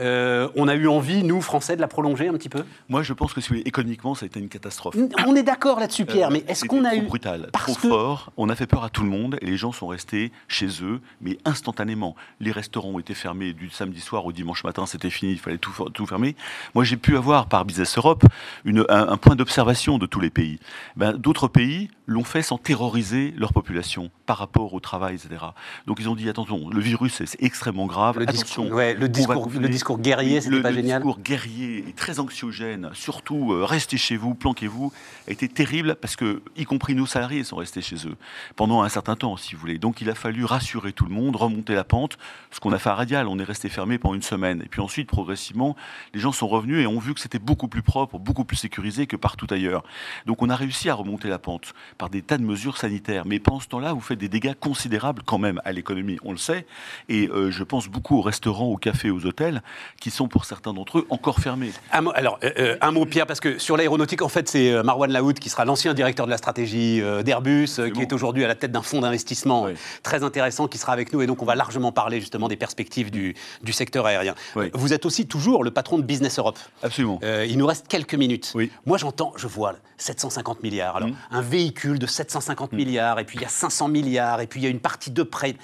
A: Euh, on a eu envie, nous, Français, de la prolonger un petit peu?
C: Moi, je pense que économiquement, ça a été une catastrophe.
A: On est d'accord là-dessus, Pierre,
C: Euh,
A: mais est-ce qu'on a
C: trop
A: eu...
C: brutal,
A: parce
C: trop
A: que-
C: fort. On a fait peur à tout le monde et les gens sont restés chez eux, mais instantanément. Les restaurants ont été fermés du samedi soir au dimanche matin, c'était fini, il fallait tout, tout fermer. Moi, j'ai pu avoir par Business Europe une- un, un point d'observation de tous les pays. Ben, D'autres pays l'ont fait sans terroriser leur population par rapport au travail, etc. Donc ils ont dit attention, le virus c'est c'est extrêmement grave.
A: Le
C: attention,
A: discours, ouais, le discours, le guerrier, c'était
C: Le-
A: pas
C: le
A: génial.
C: discours guerrier et très anxiogène, surtout euh, restez chez vous, planquez-vous, a été terrible parce que, y compris nos salariés, sont restés chez eux pendant un certain temps, si vous voulez. Donc il a fallu rassurer tout le monde, remonter la pente, ce qu'on a fait à Radial. On est resté fermé pendant une semaine. Et puis ensuite, progressivement, les gens sont revenus et ont vu que c'était beaucoup plus propre, beaucoup plus sécurisé que partout ailleurs. Donc on a réussi à remonter la pente par des tas de mesures sanitaires. Mais pendant ce temps-là, vous faites des dégâts considérables quand même à l'économie, on le sait. Et euh, je pense beaucoup aux restaurants, aux cafés, aux hôtels, qui sont pour certains d'entre eux encore fermés.
A: Un mot, alors, euh, euh, un mot, Pierre, parce que sur l'aéronautique, en fait, c'est Marwan Laoud qui sera l'ancien directeur de la stratégie d'Airbus, qui
C: bon.
A: est aujourd'hui à la tête d'un fonds d'investissement
C: Oui.
A: très intéressant qui sera avec nous. Et donc, on va largement parler justement des perspectives du, du secteur aérien.
C: Oui.
A: Vous êtes aussi toujours le patron de Business Europe.
C: Absolument.
A: Euh, il nous reste quelques minutes.
C: Oui.
A: Moi, j'entends, je vois là, 750 milliards. Alors,
C: Mm.
A: un véhicule de 750 milliards, et puis il y a 500 milliards, et puis il y a une partie de prêt.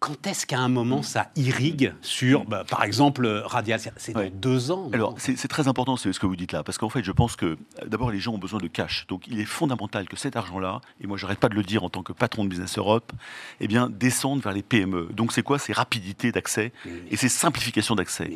A: Quand est-ce qu'à un moment ça irrigue sur, bah, par exemple, Radial? C'est dans deux ans.
C: Alors, c'est très important ce que vous dites là, parce qu'en fait, je pense que d'abord, les gens ont besoin de cash. Donc, il est fondamental que cet argent-là, et moi, j'arrête pas de le dire en tant que patron de Business Europe, eh bien, descende vers les PME. Donc, c'est quoi? C'est rapidité d'accès et c'est simplification d'accès.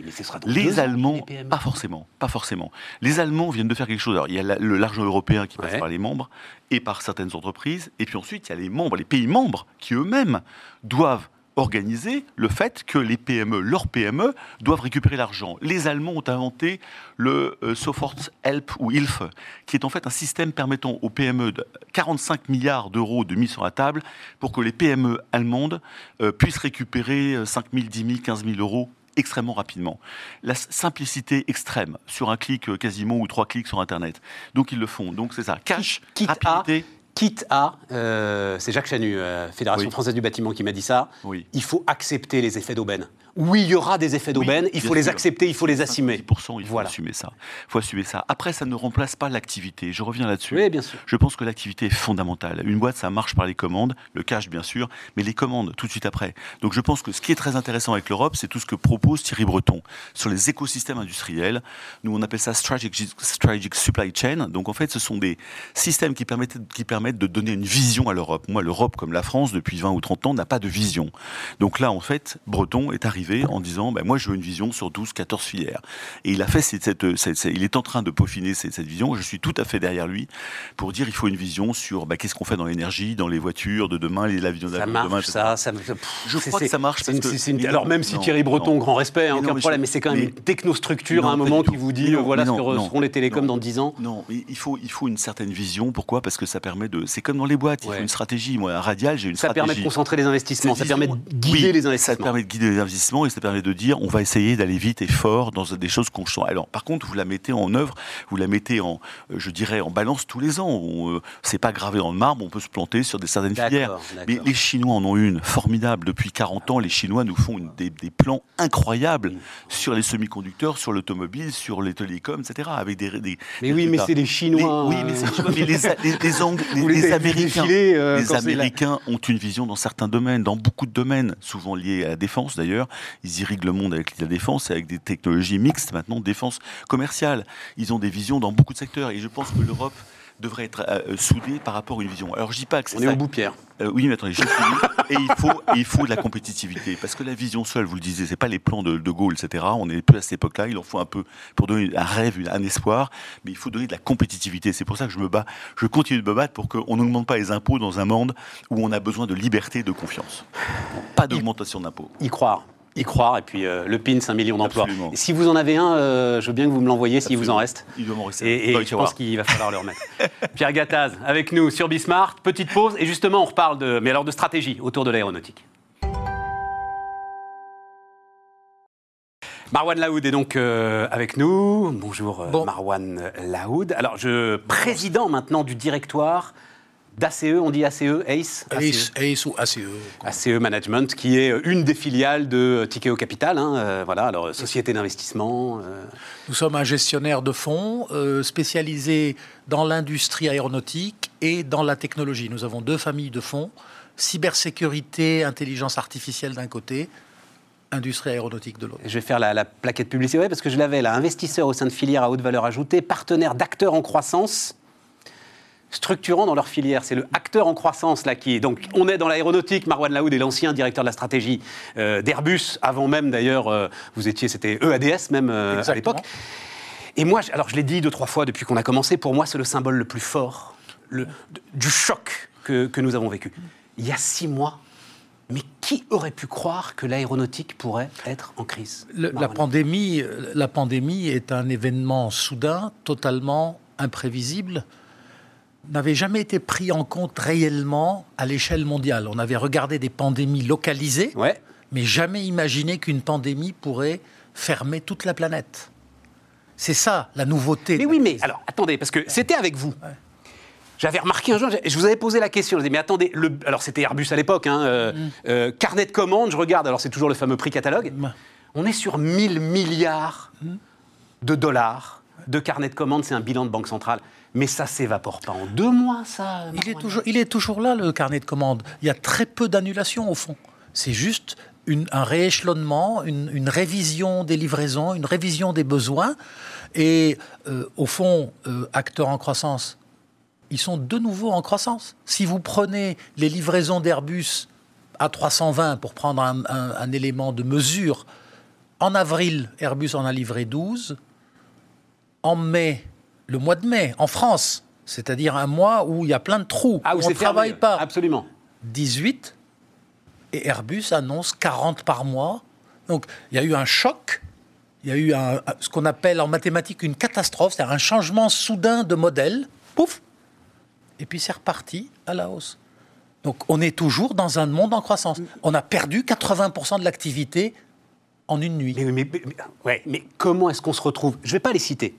C: Les Allemands, pas forcément, pas forcément. Les Allemands viennent de faire quelque chose. Alors, il y a l'argent européen qui passe par les membres et par certaines entreprises, et puis ensuite, il y a les membres, les pays membres qui eux-mêmes doivent organiser le fait que les PME, leurs PME, doivent récupérer l'argent. Les Allemands ont inventé le euh, Sofort Help ou HILF, qui est en fait un système permettant aux PME de 45 milliards d'euros de mise sur la table pour que les PME allemandes euh, puissent récupérer 5 000, 10 000, 15 000 euros extrêmement rapidement. La simplicité extrême sur un clic euh, quasiment ou trois clics sur Internet. Donc ils le font. Donc c'est ça. Cash, rapidité
A: quitte à, euh, c'est Jacques Chanu, euh, Fédération française du bâtiment, qui m'a dit ça, oui. il faut accepter les effets d'aubaine oui, il y aura des effets d'aubaine, il faut les accepter, il faut les assumer.
C: 10%, il faut assumer ça. Il faut assumer ça. Après, ça ne remplace pas l'activité. Je reviens là-dessus.
A: Oui, bien sûr.
C: Je pense que l'activité est fondamentale. Une boîte, ça marche par les commandes, le cash, bien sûr, mais les commandes, tout de suite après. Donc, je pense que ce qui est très intéressant avec l'Europe, c'est tout ce que propose Thierry Breton sur les écosystèmes industriels. Nous, on appelle ça strategic, strategic supply chain. Donc, en fait, ce sont des systèmes qui permettent, qui permettent de donner une vision à l'Europe. Moi, l'Europe, comme la France, depuis 20 ou 30 ans, n'a pas de vision. Donc là, en fait, Breton est arrivé en disant ben, Moi, je veux une vision sur 12, 14 filières. Et il a fait cette, cette, il est en train de peaufiner cette, vision. Je suis tout à fait derrière lui pour dire il faut une vision sur ben, qu'est-ce qu'on fait dans l'énergie, dans les voitures de demain, les avions
A: de demain. Ça, ça,
C: je crois que ça marche.
A: alors, même si Thierry Breton, grand respect, hein, aucun problème, mais c'est quand même une technostructure à un moment qui vous dit voilà ce que seront les télécoms dans 10 ans.
C: Non, il faut, il faut une certaine vision. Pourquoi? Parce que ça permet de. C'est comme dans les boîtes, il faut une stratégie. Moi, un radial, j'ai une stratégie.
A: Ça permet de concentrer les investissements, ça permet de guider les investissements.
C: Ça permet de guider les investissements et ça permet de dire on va essayer d'aller vite et fort dans des choses qu'on sent. Alors, par contre, vous la mettez en œuvre, vous la mettez en, euh, je dirais, en balance tous les ans. Euh, c'est pas gravé dans le marbre, on peut se planter sur des certaines filières. Mais les Chinois en ont une formidable. Depuis 40 ans, les Chinois nous font des, plans incroyables mm. sur les semi-conducteurs, sur l'automobile, sur les télécoms, etc. Avec des,
A: mais oui, mais c'est les Chinois.
C: oui, mais, les, les, les, Américains, euh, les Américains ont une vision dans certains domaines, dans beaucoup de domaines, souvent liés à la défense d'ailleurs. Ils irriguent le monde avec la défense et avec des technologies mixtes maintenant, défense commerciale. Ils ont des visions dans beaucoup de secteurs et je pense que l'Europe devrait être euh, euh, soudée par rapport à une vision. Alors je dis pas que c'est
A: On est au bout, Pierre.
C: Euh, oui, mais attendez, je et il faut, il faut de la compétitivité parce que la vision seule, vous le disiez, c'est pas les plans de, de Gaulle, etc. On est plus à cette époque-là. Il en faut un peu pour donner un rêve, un espoir, mais il faut donner de la compétitivité. C'est pour ça que je me bats, je continue de me battre pour qu'on n'augmente pas les impôts dans un monde où on a besoin de liberté et de confiance. Pas d'augmentation d'impôts.
A: Y croire y croire. Et puis euh, le PIN, c'est un million d'emplois. Si vous en avez un, euh, je veux bien que vous me l'envoyiez s'il vous en reste.
C: Il doit m'en rester.
A: Et, et je pense qu'il va falloir le remettre. [LAUGHS] Pierre Gattaz, avec nous sur Bismart. Petite pause. Et justement, on reparle de, mais alors de stratégie autour de l'aéronautique. Marwan Laoud est donc euh, avec nous. Bonjour Marwan Laoud. Alors, je président maintenant du directoire d'ACE, on dit ACE, ACE
D: ACE, ACE ou ACE.
A: ACE Management, qui est une des filiales de Tikeo Capital, hein, euh, voilà, alors société d'investissement. Euh.
D: Nous sommes un gestionnaire de fonds euh, spécialisé dans l'industrie aéronautique et dans la technologie. Nous avons deux familles de fonds, cybersécurité, intelligence artificielle d'un côté, industrie aéronautique de l'autre.
A: Je vais faire la, la plaquette publicitaire, parce que je l'avais là, investisseur au sein de filières à haute valeur ajoutée, partenaire d'acteurs en croissance structurant dans leur filière. C'est le acteur en croissance là qui est. Donc on est dans l'aéronautique. Marwan Laoud est l'ancien directeur de la stratégie euh, d'Airbus, avant même d'ailleurs, euh, vous étiez, c'était EADS même euh, à l'époque. Et moi, alors je l'ai dit deux, trois fois depuis qu'on a commencé, pour moi c'est le symbole le plus fort le, du choc que, que nous avons vécu. Il y a six mois, mais qui aurait pu croire que l'aéronautique pourrait être en crise
D: la, pandémie, la pandémie est un événement soudain, totalement imprévisible, n'avait jamais été pris en compte réellement à l'échelle mondiale. On avait regardé des pandémies localisées, mais jamais imaginé qu'une pandémie pourrait fermer toute la planète. C'est ça la nouveauté.
A: Mais oui, mais alors attendez, parce que c'était avec vous. J'avais remarqué un jour, je vous avais posé la question, je disais, mais attendez, le, alors c'était Airbus à l'époque, hein, euh, mm. euh, carnet de commandes, je regarde, alors c'est toujours le fameux prix catalogue, on est sur 1000 milliards mm. de dollars de carnet de commandes, c'est un bilan de banque centrale. Mais ça s'évapore pas en deux mois, ça
D: il est, toujours, il est toujours là, le carnet de commandes. Il y a très peu d'annulations, au fond. C'est juste un rééchelonnement, une, révision des livraisons, une révision des besoins. Et euh, au fond, euh, acteurs en croissance, ils sont de nouveau en croissance. Si vous prenez les livraisons d'Airbus à 320 pour prendre un, élément de mesure, en avril, Airbus en a livré 12. En mai, le mois de mai, en France, c'est-à-dire un mois où il y a plein de trous,
A: ah, où,
D: on ne travaille pas.
A: Absolument.
D: 18 et Airbus annonce 40 par mois. Donc il y a eu un choc, il y a eu ce qu'on appelle en mathématiques une catastrophe, c'est-à-dire un changement soudain de modèle, pouf, et puis c'est reparti à la hausse. Donc on est toujours dans un monde en croissance. On a perdu 80% de l'activité en une nuit.
A: Mais, ouais, mais comment est-ce qu'on se retrouve? Je ne vais pas les citer.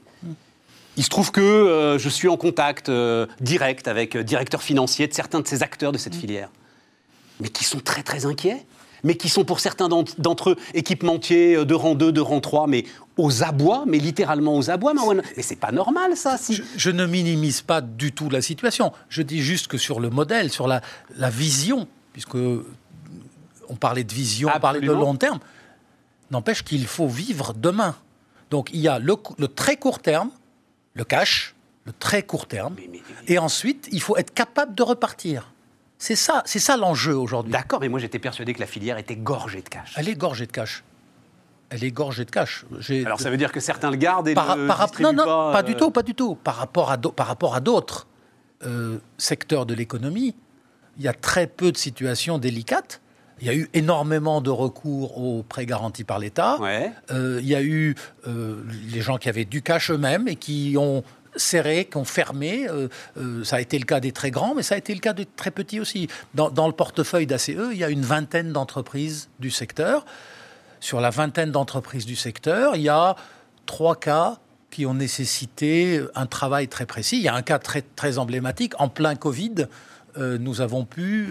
A: Il se trouve que euh, je suis en contact euh, direct avec euh, directeurs financiers de certains de ces acteurs de cette filière mais qui sont très très inquiets, mais qui sont pour certains d'entre eux équipementiers de rang 2, de rang 3, mais aux abois, mais littéralement aux abois, Marwan. Mais c'est pas normal ça. Si...
D: Je, ne minimise pas du tout la situation. Je dis juste que sur le modèle, sur la, la vision, puisque on parlait de vision, on parlait de long terme, n'empêche qu'il faut vivre demain. Donc il y a le, très court terme, le cash, le très court terme, et ensuite il faut être capable de repartir. C'est ça, c'est ça l'enjeu aujourd'hui.
A: D'accord, mais moi j'étais persuadé que la filière était gorgée de cash.
D: Elle est gorgée de cash. Elle est gorgée de cash.
A: Alors ça veut dire que certains le gardent et
D: par, par,
A: non,
D: non, pas, du euh, tout, pas du tout. Par rapport à, par rapport à d'autres euh, secteurs de l'économie, il y a très peu de situations délicates. Il y a eu énormément de recours aux prêts garantis par l'État. Euh, il y a eu les gens qui avaient du cash eux-mêmes et qui ont serrés, qui ont fermé. Euh, euh, ça a été le cas des très grands, mais ça a été le cas des très petits aussi. Dans, le portefeuille d'ACE, il y a une vingtaine d'entreprises du secteur. Sur la vingtaine d'entreprises du secteur, il y a trois cas qui ont nécessité un travail très précis. Il y a un cas très, très emblématique. En plein Covid, euh, nous avons pu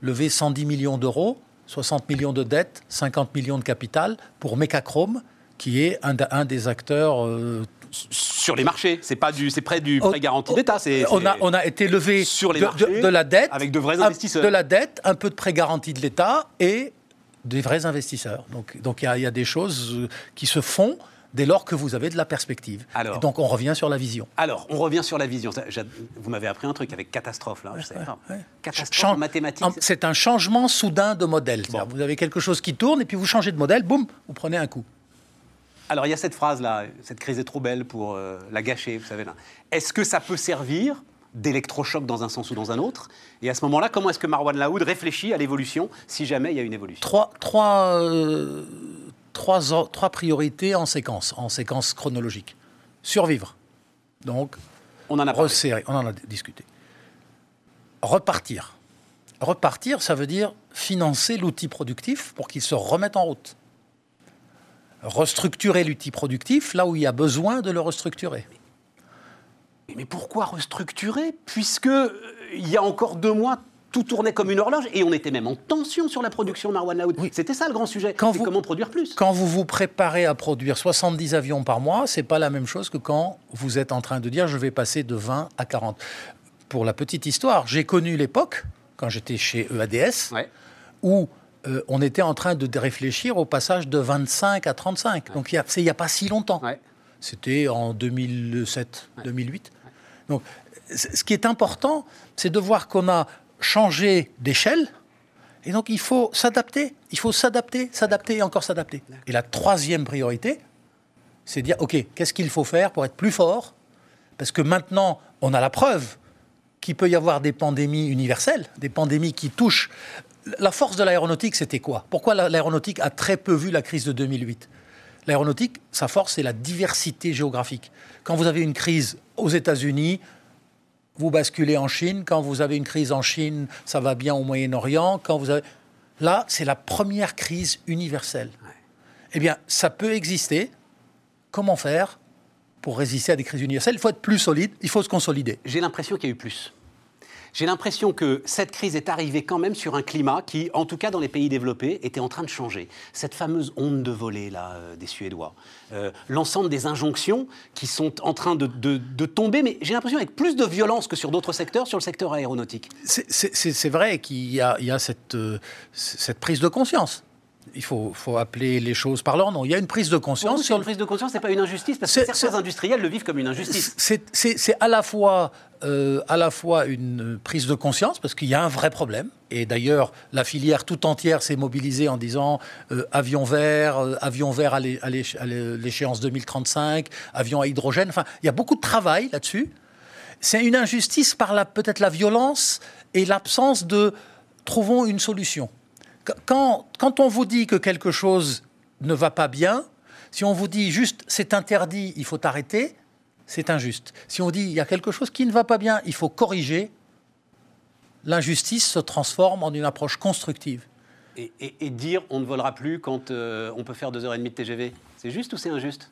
D: lever 110 millions d'euros, 60 millions de dettes, 50 millions de capital pour Mecachrome, qui est un, un des acteurs
A: sur les marchés. C'est pas du, c'est près du prêt garanti d'État. C'est,
D: on a, on a été levé sur les marchés, de, la dette
A: avec de vrais investisseurs.
D: de la dette, un peu de prêt garanti de l'État et des vrais investisseurs. Donc, donc il y, a des choses euh, qui se font dès lors que vous avez de la perspective. Alors, donc on revient sur la vision.
A: Alors, on revient sur la vision. Vous m'avez appris un truc avec catastrophe, là. Catastrophe mathématique.
D: C'est un changement soudain de modèle. Vous avez quelque chose qui tourne et puis vous changez de modèle, boum, vous prenez un coup.
A: Alors il y a cette phrase-là, cette crise est trop belle pour euh, la gâcher, vous savez. Est-ce que ça peut servir d'électrochoc dans un sens ou dans un autre? Et à ce moment-là, comment est-ce que Marwan Laoud réfléchit à l'évolution si jamais il y a une évolution?
D: Trois, trois, euh, trois, trois priorités en séquence, en séquence chronologique. Survivre. Donc,
A: on en a
D: resserrer, on en a discuté. Repartir. Repartir, ça veut dire financer l'outil productif pour qu'il se remette en route restructurer l'outil productif là où il y a besoin de le restructurer.
A: Mais pourquoi restructurer Puisque euh, il y a encore deux mois, tout tournait comme une horloge et on était même en tension sur la production Marwan Laoud. C'était ça le grand sujet. Quand comment produire plus?
D: Quand vous vous préparez à produire 70 avions par mois, c'est pas la même chose que quand vous êtes en train de dire je vais passer de 20 à 40. Pour la petite histoire, j'ai connu l'époque quand j'étais chez EADS où euh, on était en train de réfléchir au passage de 25 à 35. Donc il n'y a, pas si longtemps. C'était en 2007, 2008. Donc ce qui est important, c'est de voir qu'on a changé d'échelle. Et donc il faut s'adapter, il faut s'adapter, s'adapter et encore s'adapter. Et la troisième priorité, c'est dire, OK, qu'est-ce qu'il faut faire pour être plus fort? Parce que maintenant, on a la preuve qu'il peut y avoir des pandémies universelles, des pandémies qui touchent la force de l'aéronautique, c'était quoi? Pourquoi l'aéronautique a très peu vu la crise de 2008 L'aéronautique, sa force, c'est la diversité géographique. Quand vous avez une crise aux États-Unis, vous basculez en Chine. Quand vous avez une crise en Chine, ça va bien au Moyen-Orient. Quand vous avez... Là, c'est la première crise universelle. Eh bien, ça peut exister. Comment faire pour résister à des crises universelles? Il faut être plus solide, il faut se consolider.
A: J'ai l'impression qu'il y a eu plus. J'ai l'impression que cette crise est arrivée quand même sur un climat qui, en tout cas dans les pays développés, était en train de changer. Cette fameuse onde de volée là, euh, des Suédois, euh, l'ensemble des injonctions qui sont en train de, tomber, mais j'ai l'impression avec plus de violence que sur d'autres secteurs, sur le secteur aéronautique.
D: C'est vrai qu'il y a, cette, euh, cette prise de conscience il faut, appeler les choses par leur nom. Il y a une prise de conscience.
A: sur une prise de conscience, n'est pas une injustice parce que certains industriels le vivent comme une injustice.
D: C'est à la fois euh, à la fois une prise de conscience parce qu'il y a un vrai problème. Et d'ailleurs, la filière tout entière s'est mobilisée en disant euh, avion vert, euh, avion vert à l'échéance 2035, avion à hydrogène. Enfin, il y a beaucoup de travail là-dessus. C'est une injustice par peut-être la violence et l'absence de trouvons une solution quand, on vous dit que quelque chose ne va pas bien, si on vous dit juste c'est interdit, il faut arrêter, c'est injuste. Si on dit il y a quelque chose qui ne va pas bien, il faut corriger, l'injustice se transforme en une approche constructive.
A: Et, dire on ne volera plus quand euh, on peut faire 2h30 de TGV, c'est juste ou c'est injuste?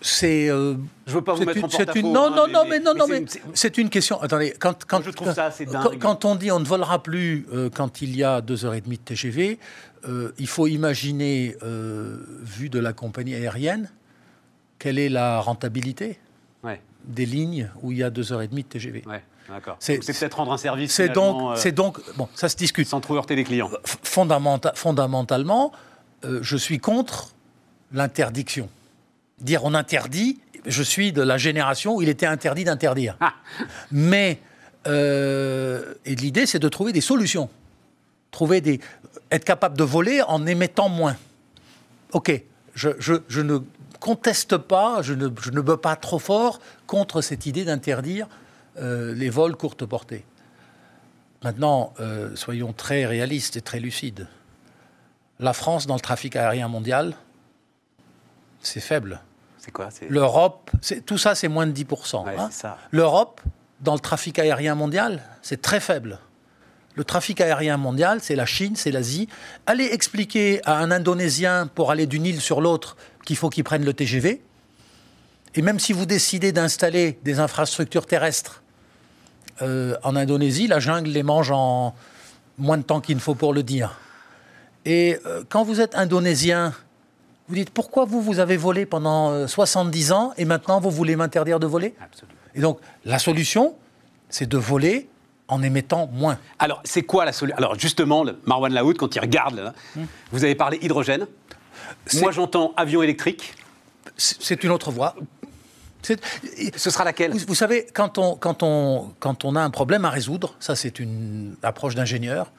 D: C'est.
A: Euh, je veux pas vous mettre en porte-à-faux.
D: Non, non, hein, non, mais, non, non, mais c'est une question. Attendez, quand, quand,
A: je trouve ça
D: assez dingue. Quand, on dit on ne volera plus euh, quand il y a deux heures et demie de TGV, euh, il faut imaginer, vu de la compagnie aérienne, quelle est la rentabilité des lignes où il y a deux heures et demie de TGV.
A: Ouais. C'est peut-être rendre un service.
D: C'est donc, c'est donc, bon, ça se discute.
A: Sans trop heurter les clients.
D: fondamentalement, je suis contre l'interdiction dire on interdit, je suis de la génération où il était interdit d'interdire. Ah. Mais euh, et l'idée, c'est de trouver des solutions. Trouver des, être capable de voler en émettant moins. Ok, je, je, ne conteste pas, je ne, je ne veux pas trop fort contre cette idée d'interdire euh, les vols courte portée. Maintenant, euh, soyons très réalistes et très lucides. La France, dans le trafic aérien mondial, c'est faible.
A: C'est quoi
D: L'Europe, tout ça, c'est moins de 10%. Hein. L'Europe, dans le trafic aérien mondial, c'est très faible. Le trafic aérien mondial, c'est la Chine, c'est l'Asie. Allez expliquer à un Indonésien pour aller d'une île sur l'autre qu'il faut qu'il prenne le TGV. Et même si vous décidez d'installer des infrastructures terrestres euh, en Indonésie, la jungle les mange en moins de temps qu'il ne faut pour le dire. Et euh, quand vous êtes indonésien vous dites pourquoi vous, vous avez volé pendant 70 euh, ans et maintenant vous voulez m'interdire de voler? Absolument. Et donc la solution, c'est de voler en émettant moins.
A: Alors c'est quoi la solution Alors justement, Marwan Laoud, quand il regarde, hmm. vous avez parlé hydrogène. Moi j'entends avion électrique.
D: C'est une autre voie.
A: Ce sera laquelle?
D: vous, savez, quand on, quand, on, quand on a un problème à résoudre, ça c'est une approche d'ingénieur,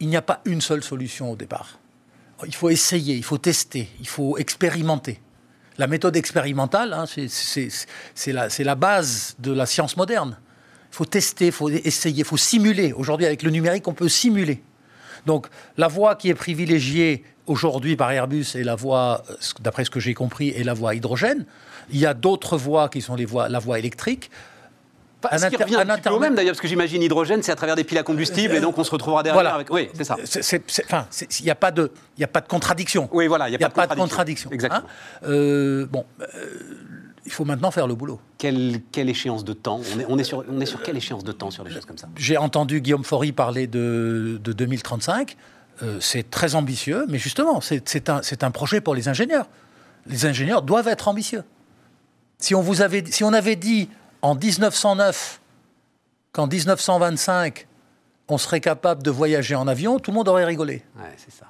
D: il n'y a pas une seule solution au départ il faut essayer, il faut tester, il faut expérimenter. La méthode expérimentale, hein, c'est la, base de la science moderne. Il faut tester, il faut essayer, il faut simuler. Aujourd'hui, avec le numérique, on peut simuler. Donc, la voie qui est privilégiée aujourd'hui par Airbus est la voie, d'après ce que j'ai compris, est la voie hydrogène. Il y a d'autres voies qui sont les voies, la voie électrique.
A: Un ce qui revient un, petit peu au même d'ailleurs, parce que j'imagine hydrogène, c'est à travers des piles à combustible, et donc on se retrouvera derrière avec. Oui, c'est ça.
D: Il n'y a, pas de, a pas de contradiction.
A: Oui, voilà, il n'y
D: a, pas, de contradiction.
A: Exactement.
D: Hein. Euh, bon, euh, il faut maintenant faire le boulot.
A: Quelle, quelle échéance de temps? On est, on, est sur, on est sur quelle échéance de temps sur les choses comme ça?
D: J'ai entendu Guillaume Faury parler de, de 2035. Euh, c'est très ambitieux, mais justement, c'est un, un projet pour les ingénieurs. Les ingénieurs doivent être ambitieux. Si on, vous avait, si on avait dit en 1909 qu'en 1925, on serait capable de voyager en avion, tout le monde aurait rigolé.
A: Ouais, c'est ça.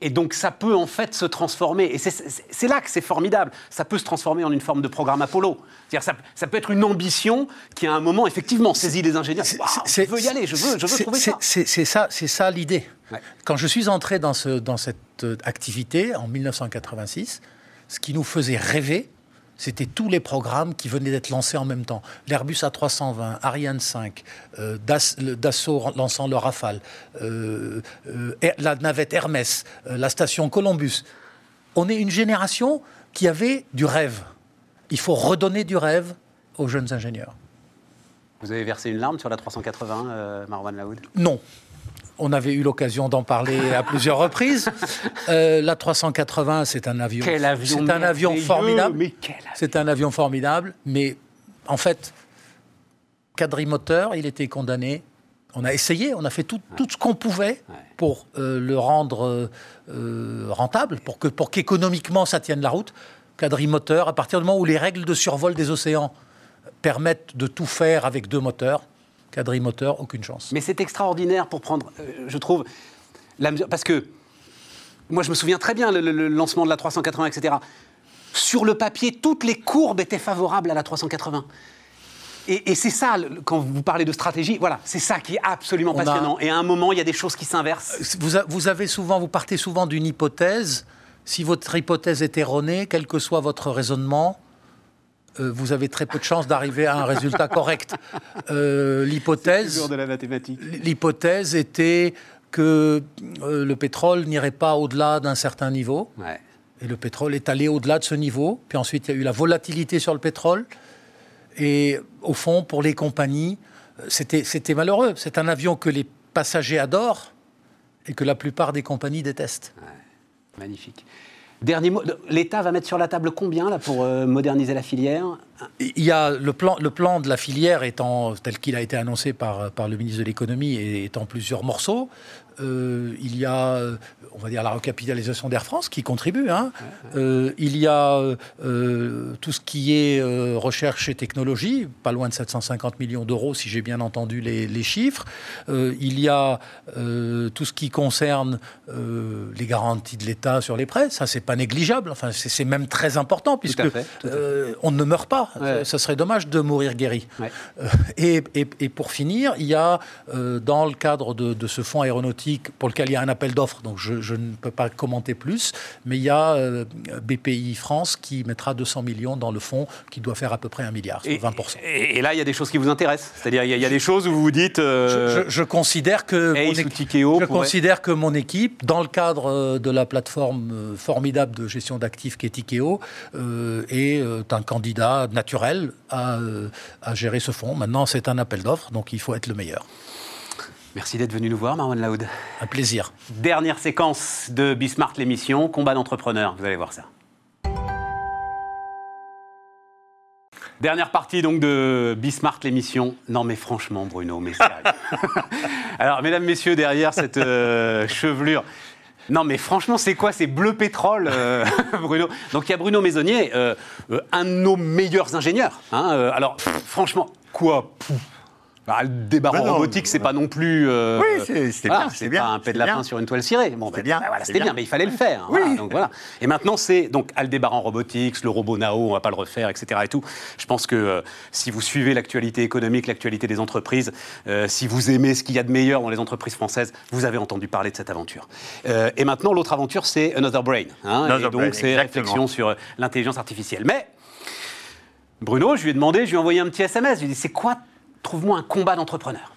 A: Et donc ça peut en fait se transformer, et c'est là que c'est formidable, ça peut se transformer en une forme de programme Apollo. C'est-à-dire ça, ça, peut être une ambition qui à un moment effectivement saisit les ingénieurs. je veux y aller, je veux, je veux trouver ça.
D: C'est ça, c'est ça l'idée. Quand je suis entré dans, ce, dans cette euh, activité en 1986, ce qui nous faisait rêver, c'était tous les programmes qui venaient d'être lancés en même temps. L'Airbus A320, Ariane 5, euh, Dassault lançant le Rafale, euh, euh, la navette Hermès, la station Columbus. On est une génération qui avait du rêve. Il faut redonner du rêve aux jeunes ingénieurs.
A: Vous avez versé une larme sur la 380, Marwan Laoud?
D: Non on avait eu l'occasion d'en parler à plusieurs reprises. Euh, la 380, c'est un avion. C'est un avion formidable. C'est un avion formidable, mais en fait, quadrimoteur, il était condamné. On a essayé, on a fait tout, tout ce qu'on pouvait pour euh, le rendre euh, rentable, pour que pour qu'économiquement ça tienne la route. Quadrimoteur, à partir du moment où les règles de survol des océans permettent de tout faire avec deux moteurs, quadrimoteur, aucune chance.
A: Mais c'est extraordinaire pour prendre, je trouve, la mesure. Parce que moi, je me souviens très bien le, le lancement de la 380, etc. Sur le papier, toutes les courbes étaient favorables à la 380. Et, c'est ça, quand vous parlez de stratégie, voilà, c'est ça qui est absolument passionnant. Et à un moment, il y a des choses qui s'inversent.
D: Vous, vous, avez souvent, vous partez souvent d'une hypothèse. Si votre hypothèse est erronée, quel que soit votre raisonnement, euh, vous avez très peu de chances d'arriver à un résultat correct. Euh, l'hypothèse,
A: de la mathématique.
D: L'hypothèse était que euh, le pétrole n'irait pas au-delà d'un certain niveau. Et le pétrole est allé au-delà de ce niveau. Puis ensuite, il y a eu la volatilité sur le pétrole. Et au fond, pour les compagnies, c'était malheureux. C'est un avion que les passagers adorent et que la plupart des compagnies détestent.
A: magnifique. Dernier mot, l'État va mettre sur la table combien pour euh, moderniser la filière?
D: Il y a le plan, le plan de la filière étant tel qu'il a été annoncé par, par le ministre de l'économie est en plusieurs morceaux. Euh, il y a, euh, on va dire, la recapitalisation d'Air France qui contribue. Hein. Euh, il y a tout ce qui est recherche et technologie, pas loin de 750 millions d'euros si j'ai bien entendu les, chiffres. il y a tout ce qui concerne les garanties de l'État sur les prêts. Ça, c'est pas négligeable. Enfin, c'est même très important puisque on ne meurt pas. Ça, serait dommage de mourir guéri. Et, pour finir, il y a dans le cadre de ce fonds aéronautique pour lequel il y a un appel d'offres, donc je, ne peux pas commenter plus, mais il y a euh, BPI France qui mettra 200 millions dans le fonds qui doit faire à peu près un milliard, 20%.
A: Et, là, il y a des choses qui vous intéressent C'est-à-dire, il, y a des choses où vous vous dites...
D: Euh, je, considère que mon je considère que mon équipe, dans le cadre euh, de la plateforme formidable de gestion d'actifs qu'est Tikeo, est un candidat naturel à, à gérer ce fonds. Maintenant, c'est un appel d'offres, donc il faut être le meilleur.
A: Merci d'être venu nous voir, Marwan Laoud.
D: Un plaisir.
A: Dernière séquence de Bismart l'émission, combat d'entrepreneurs. Vous allez voir ça. Dernière partie donc de Bismart l'émission. Non mais franchement Bruno, mais [LAUGHS] Alors mesdames, messieurs, derrière cette euh, chevelure. Non mais franchement, c'est quoi? C'est bleu pétrole, euh, [LAUGHS] Bruno. Donc il y a Bruno Maisonnier, euh, un de nos meilleurs ingénieurs. Hein, alors franchement, quoi? Bah, le débarras robotique, c'est pas non plus.
E: Euh, oui, c'était bien.
A: C'est pas un pet de lapin sur une toile cirée.
E: Bon, c'était bien.
A: Bah, voilà, c'était bien. mais il fallait le faire. Oui. donc, voilà. Et maintenant, c'est donc Aldébaran Robotics, le robot Nao, on va pas le refaire, etc. Et tout. Je pense que euh, si vous suivez l'actualité économique, l'actualité des entreprises, euh, si vous aimez ce qu'il y a de meilleur dans les entreprises françaises, vous avez entendu parler de cette aventure. et maintenant, l'autre aventure, c'est Another Brain. Hein, et donc, c'est réflexion sur l'intelligence artificielle. Mais Bruno, je lui ai demandé, je lui ai envoyé un petit SMS. Je lui ai dit, c'est quoi trouve-moi un combat d'entrepreneur.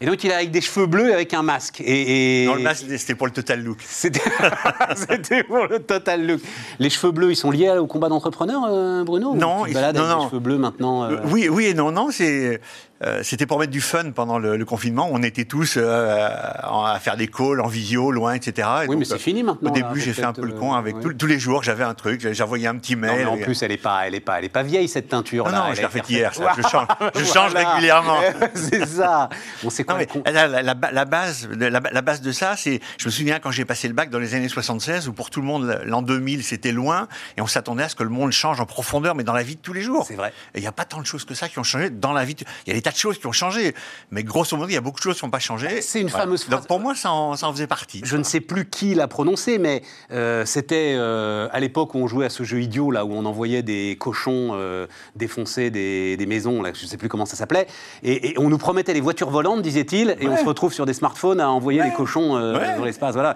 A: Et donc il est avec des cheveux bleus et avec un masque. Et,
E: Non, le masque, c'était pour le total look. [LAUGHS]
A: C'était pour le total look. Les cheveux bleus, ils sont liés au combat d'entrepreneur, euh, Bruno?
E: Non,
A: ils avec des cheveux bleus maintenant.
E: Euh oui, oui et non, non, c'est euh, c'était pour mettre du fun pendant le, confinement. On était tous euh, à faire des calls en visio, loin, etc.
A: oui, mais c'est fini maintenant.
E: Au début, j'ai fait un peu le con avec tous les jours. J'avais un truc, envoyé un petit mail.
A: Non, en plus, elle est pas, elle est pas, elle est pas vieille cette teinture.
E: Non, non je l'ai faite hier. Ça. Je [LAUGHS] change, je change régulièrement. [LAUGHS]
A: c'est ça.
E: On sait quoi la, la, la, base, la, base de ça, c'est. Je me souviens quand j'ai passé le bac dans les années 76, où pour tout le monde l'an 2000 c'était loin, et on s'attendait à ce que le monde change en profondeur, mais dans la vie de tous les jours.
A: C'est vrai.
E: Et il n'y a pas tant de choses que ça qui ont changé dans la vie. Il y a tas de choses qui ont changé. Mais grosso modo, il y a beaucoup de choses qui n'ont pas changé.
A: C'est une fameuse
E: phrase. Donc pour moi, ça en, faisait partie.
A: Je ne sais plus qui l'a prononcé, mais euh, c'était euh, à l'époque où on jouait à ce jeu idiot, là où on envoyait des cochons euh, défoncer des, maisons, là, je ne sais plus comment ça s'appelait, et, on nous promettait les voitures volantes, disait-il, et on se retrouve sur des smartphones à envoyer les cochons dans l'espace. Voilà.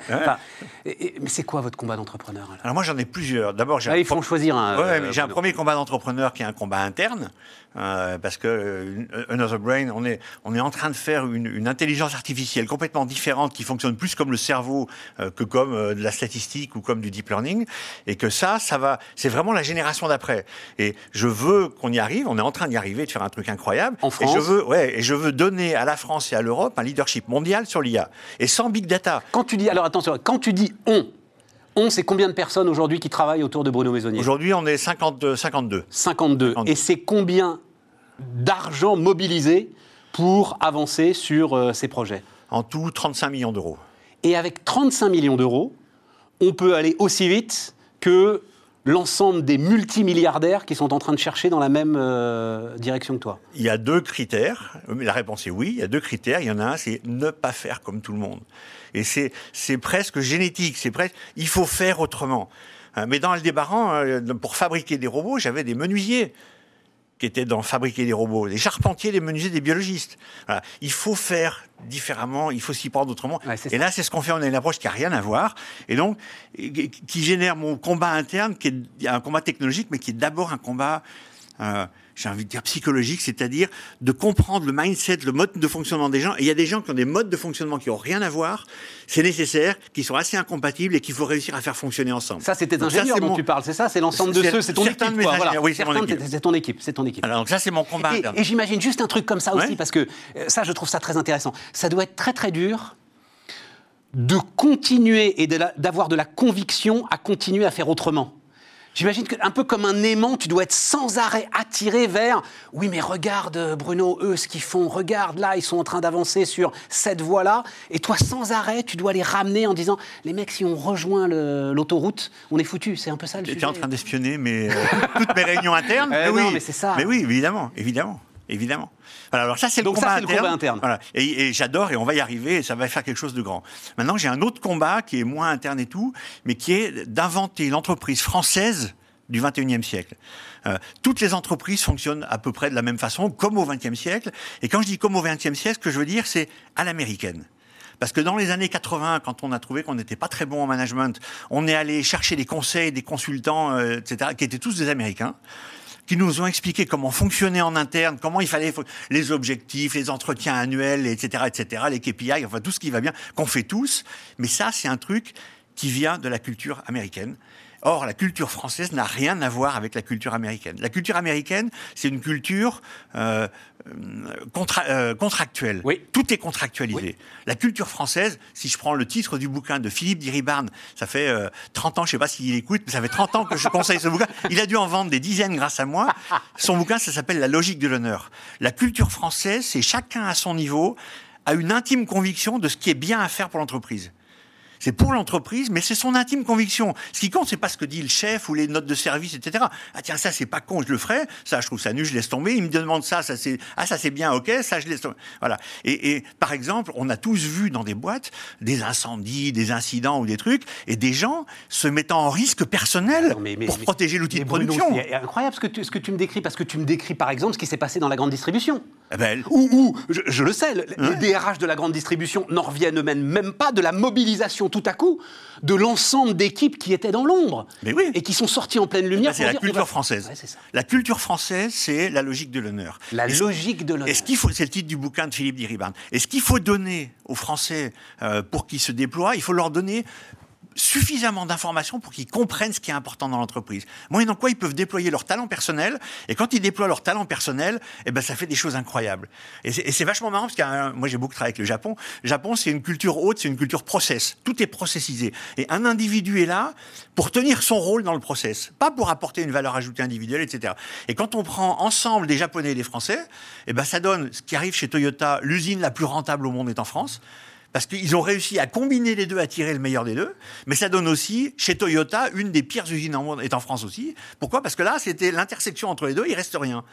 A: mais c'est quoi votre combat d'entrepreneur
E: Alors? Moi, j'en ai plusieurs. D'abord, j'ai.
A: Ah, il faut choisir un.
E: j'ai un premier combat d'entrepreneur qui est un combat interne. Euh, parce que euh, Another Brain, on est, on est en train de faire une, une, intelligence artificielle complètement différente qui fonctionne plus comme le cerveau euh, que comme de la statistique ou comme du deep learning, et que ça, ça va, c'est vraiment la génération d'après. Et je veux qu'on y arrive. On est en train d'y arriver, de faire un truc incroyable.
A: En France.
E: Et je veux, ouais, et je veux donner à la France et à l'Europe un leadership mondial sur l'IA et sans big data.
A: Quand tu dis, alors attention, quand tu dis on, on, c'est combien de personnes aujourd'hui qui travaillent autour de Bruno Maisonnier
E: Aujourd'hui, on est 52.
A: 52. Et c'est combien d'argent mobilisé pour avancer sur euh, ces projets
E: En tout, 35 millions d'euros.
A: Et avec 35 millions d'euros, on peut aller aussi vite que l'ensemble des multimilliardaires qui sont en train de chercher dans la même euh, direction que toi
E: Il y a deux critères. La réponse est oui. Il y a deux critères. Il y en a un, c'est ne pas faire comme tout le monde. Et c'est presque génétique. C'est presque. Il faut faire autrement. Hein, mais dans Aldébaran, euh, pour fabriquer des robots, j'avais des menuisiers qui étaient dans fabriquer des robots, des charpentiers, des menuisiers, des biologistes. Il faut faire différemment, il faut s'y prendre autrement. et là, c'est ce qu'on fait. On a une approche qui a rien à voir, et donc qui génère mon combat interne, qui est un combat technologique, mais qui est d'abord un combat euh, j'ai envie de dire psychologique, c'est-à-dire de comprendre le mindset, le mode de fonctionnement des gens. Et il y a des gens qui ont des modes de fonctionnement qui n'ont rien à voir. C'est nécessaire, qui sont assez incompatibles et qu'il faut réussir à faire fonctionner ensemble.
A: Ça, c'était ingénieur dont tu parles, c'est ça? C'est l'ensemble de ceux, c'est ton, équipe.
E: Oui, c'est mon équipe.
A: C'est ton équipe, c'est ton équipe.
E: Alors, donc ça, c'est mon combat.
A: Et, j'imagine juste un truc comme ça aussi, parce que euh, ça, je trouve ça très intéressant. Ça doit être très, très dur de continuer et d'avoir de la conviction à continuer à faire autrement. J'imagine qu'un peu comme un aimant, tu dois être sans arrêt attiré vers oui, mais regarde, Bruno, eux, ce qu'ils font, regarde, là, ils sont en train d'avancer sur cette voie-là. Et toi, sans arrêt, tu dois les ramener en disant les mecs, si on rejoint l'autoroute, on est foutu. C'est un peu ça le sujet.
E: Tu es en train d'espionner mais, euh, toutes mes réunions internes [LAUGHS]
A: euh, oui. mais c'est ça.
E: Mais oui, évidemment, évidemment évidemment. alors ça, c'est le, combat, interne. Et, j'adore, et on va y arriver, et ça va faire quelque chose de grand. Maintenant, j'ai un autre combat qui est moins interne et tout, mais qui est d'inventer l'entreprise française du 21e siècle. Euh, toutes les entreprises fonctionnent à peu près de la même façon, comme au 20e siècle. Et quand je dis comme au 20e siècle, ce que je veux dire, c'est à l'américaine. Parce que dans les années 80, quand on a trouvé qu'on n'était pas très bon en management, on est allé chercher des conseils, des consultants, euh, etc., qui étaient tous des Américains qui nous ont expliqué comment fonctionner en interne, comment il fallait les objectifs, les entretiens annuels, etc., etc., les KPI, enfin tout ce qui va bien, qu'on fait tous. Mais ça, c'est un truc qui vient de la culture américaine. Or, la culture française n'a rien à voir avec la culture américaine. La culture américaine, c'est une culture euh, euh, contractuelle.
A: Oui.
E: Tout est contractualisé. La culture française, si je prends le titre du bouquin de Philippe Diribarne, ça fait 30 euh, ans, je ne sais pas s'il écoute, mais ça fait 30 ans que je conseille ce bouquin. Il a dû en vendre des dizaines grâce à moi. Son bouquin, ça s'appelle La logique de l'honneur. La culture française, c'est chacun à son niveau a une intime conviction de ce qui est bien à faire pour l'entreprise. C'est pour l'entreprise, mais c'est son intime conviction. Ce qui compte, c'est pas ce que dit le chef ou les notes de service, etc. Ah tiens, ça c'est pas con, je le ferai. Ça, je trouve ça nul, je laisse tomber. Il me demande ça, ça c'est ah ça c'est bien, ok, ça je laisse tomber. Voilà. Et, par exemple, on a tous vu dans des boîtes des incendies, des incidents ou des trucs, et des gens se mettant en risque personnel pour protéger l'outil de production.
A: C'est incroyable ce que, tu, ce que tu me décris, parce que tu me décris par exemple ce qui s'est passé dans la grande distribution. Eh ben, ou, je, le sais, les DRH de la grande distribution n'en reviennent même pas de la mobilisation tout à coup de l'ensemble d'équipes qui étaient dans l'ombre et qui sont sorties en pleine lumière.
E: C'est la culture française. la culture française, c'est la logique de l'honneur.
A: La logique de l'honneur.
E: ce qu'il faut, c'est le titre du bouquin de Philippe Diribarne. Et ce qu'il faut donner aux Français euh, pour qu'ils se déploient, il faut leur donner suffisamment d'informations pour qu'ils comprennent ce qui est important dans l'entreprise. Moyennant quoi, ils peuvent déployer leur talent personnel. Et quand ils déploient leur talent personnel, eh ben, ça fait des choses incroyables. Et c'est vachement marrant parce que moi, j'ai beaucoup travaillé avec le Japon. Le Japon, c'est une culture haute, c'est une culture process. Tout est processisé. Et un individu est là pour tenir son rôle dans le process, pas pour apporter une valeur ajoutée individuelle, etc. Et quand on prend ensemble des Japonais et des Français, eh ben, ça donne ce qui arrive chez Toyota, l'usine la plus rentable au monde est en France parce qu'ils ont réussi à combiner les deux, à tirer le meilleur des deux. Mais ça donne aussi, chez Toyota, une des pires usines en monde, est en France aussi. Pourquoi? Parce que là, c'était l'intersection entre les deux, il reste rien.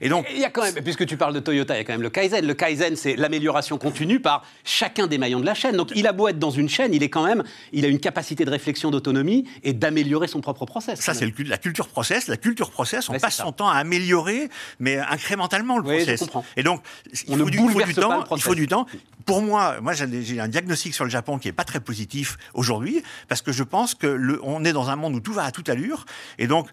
A: Et donc, il y a quand même, puisque tu parles de Toyota, il y a quand même le Kaizen. Le Kaizen, c'est l'amélioration continue par chacun des maillons de la chaîne. Donc, il a beau être dans une chaîne, il est quand même, il a une capacité de réflexion, d'autonomie et d'améliorer son propre process.
E: Ça, c'est la culture process. La culture process, on passe son temps à améliorer, mais incrémentalement le process.
A: Je comprends.
E: Et donc, il faut, du, temps. Il faut du temps. Pour moi, moi, j'ai un diagnostic sur le Japon qui est pas très positif aujourd'hui, parce que je pense que le, on est dans un monde où tout va à toute allure, et donc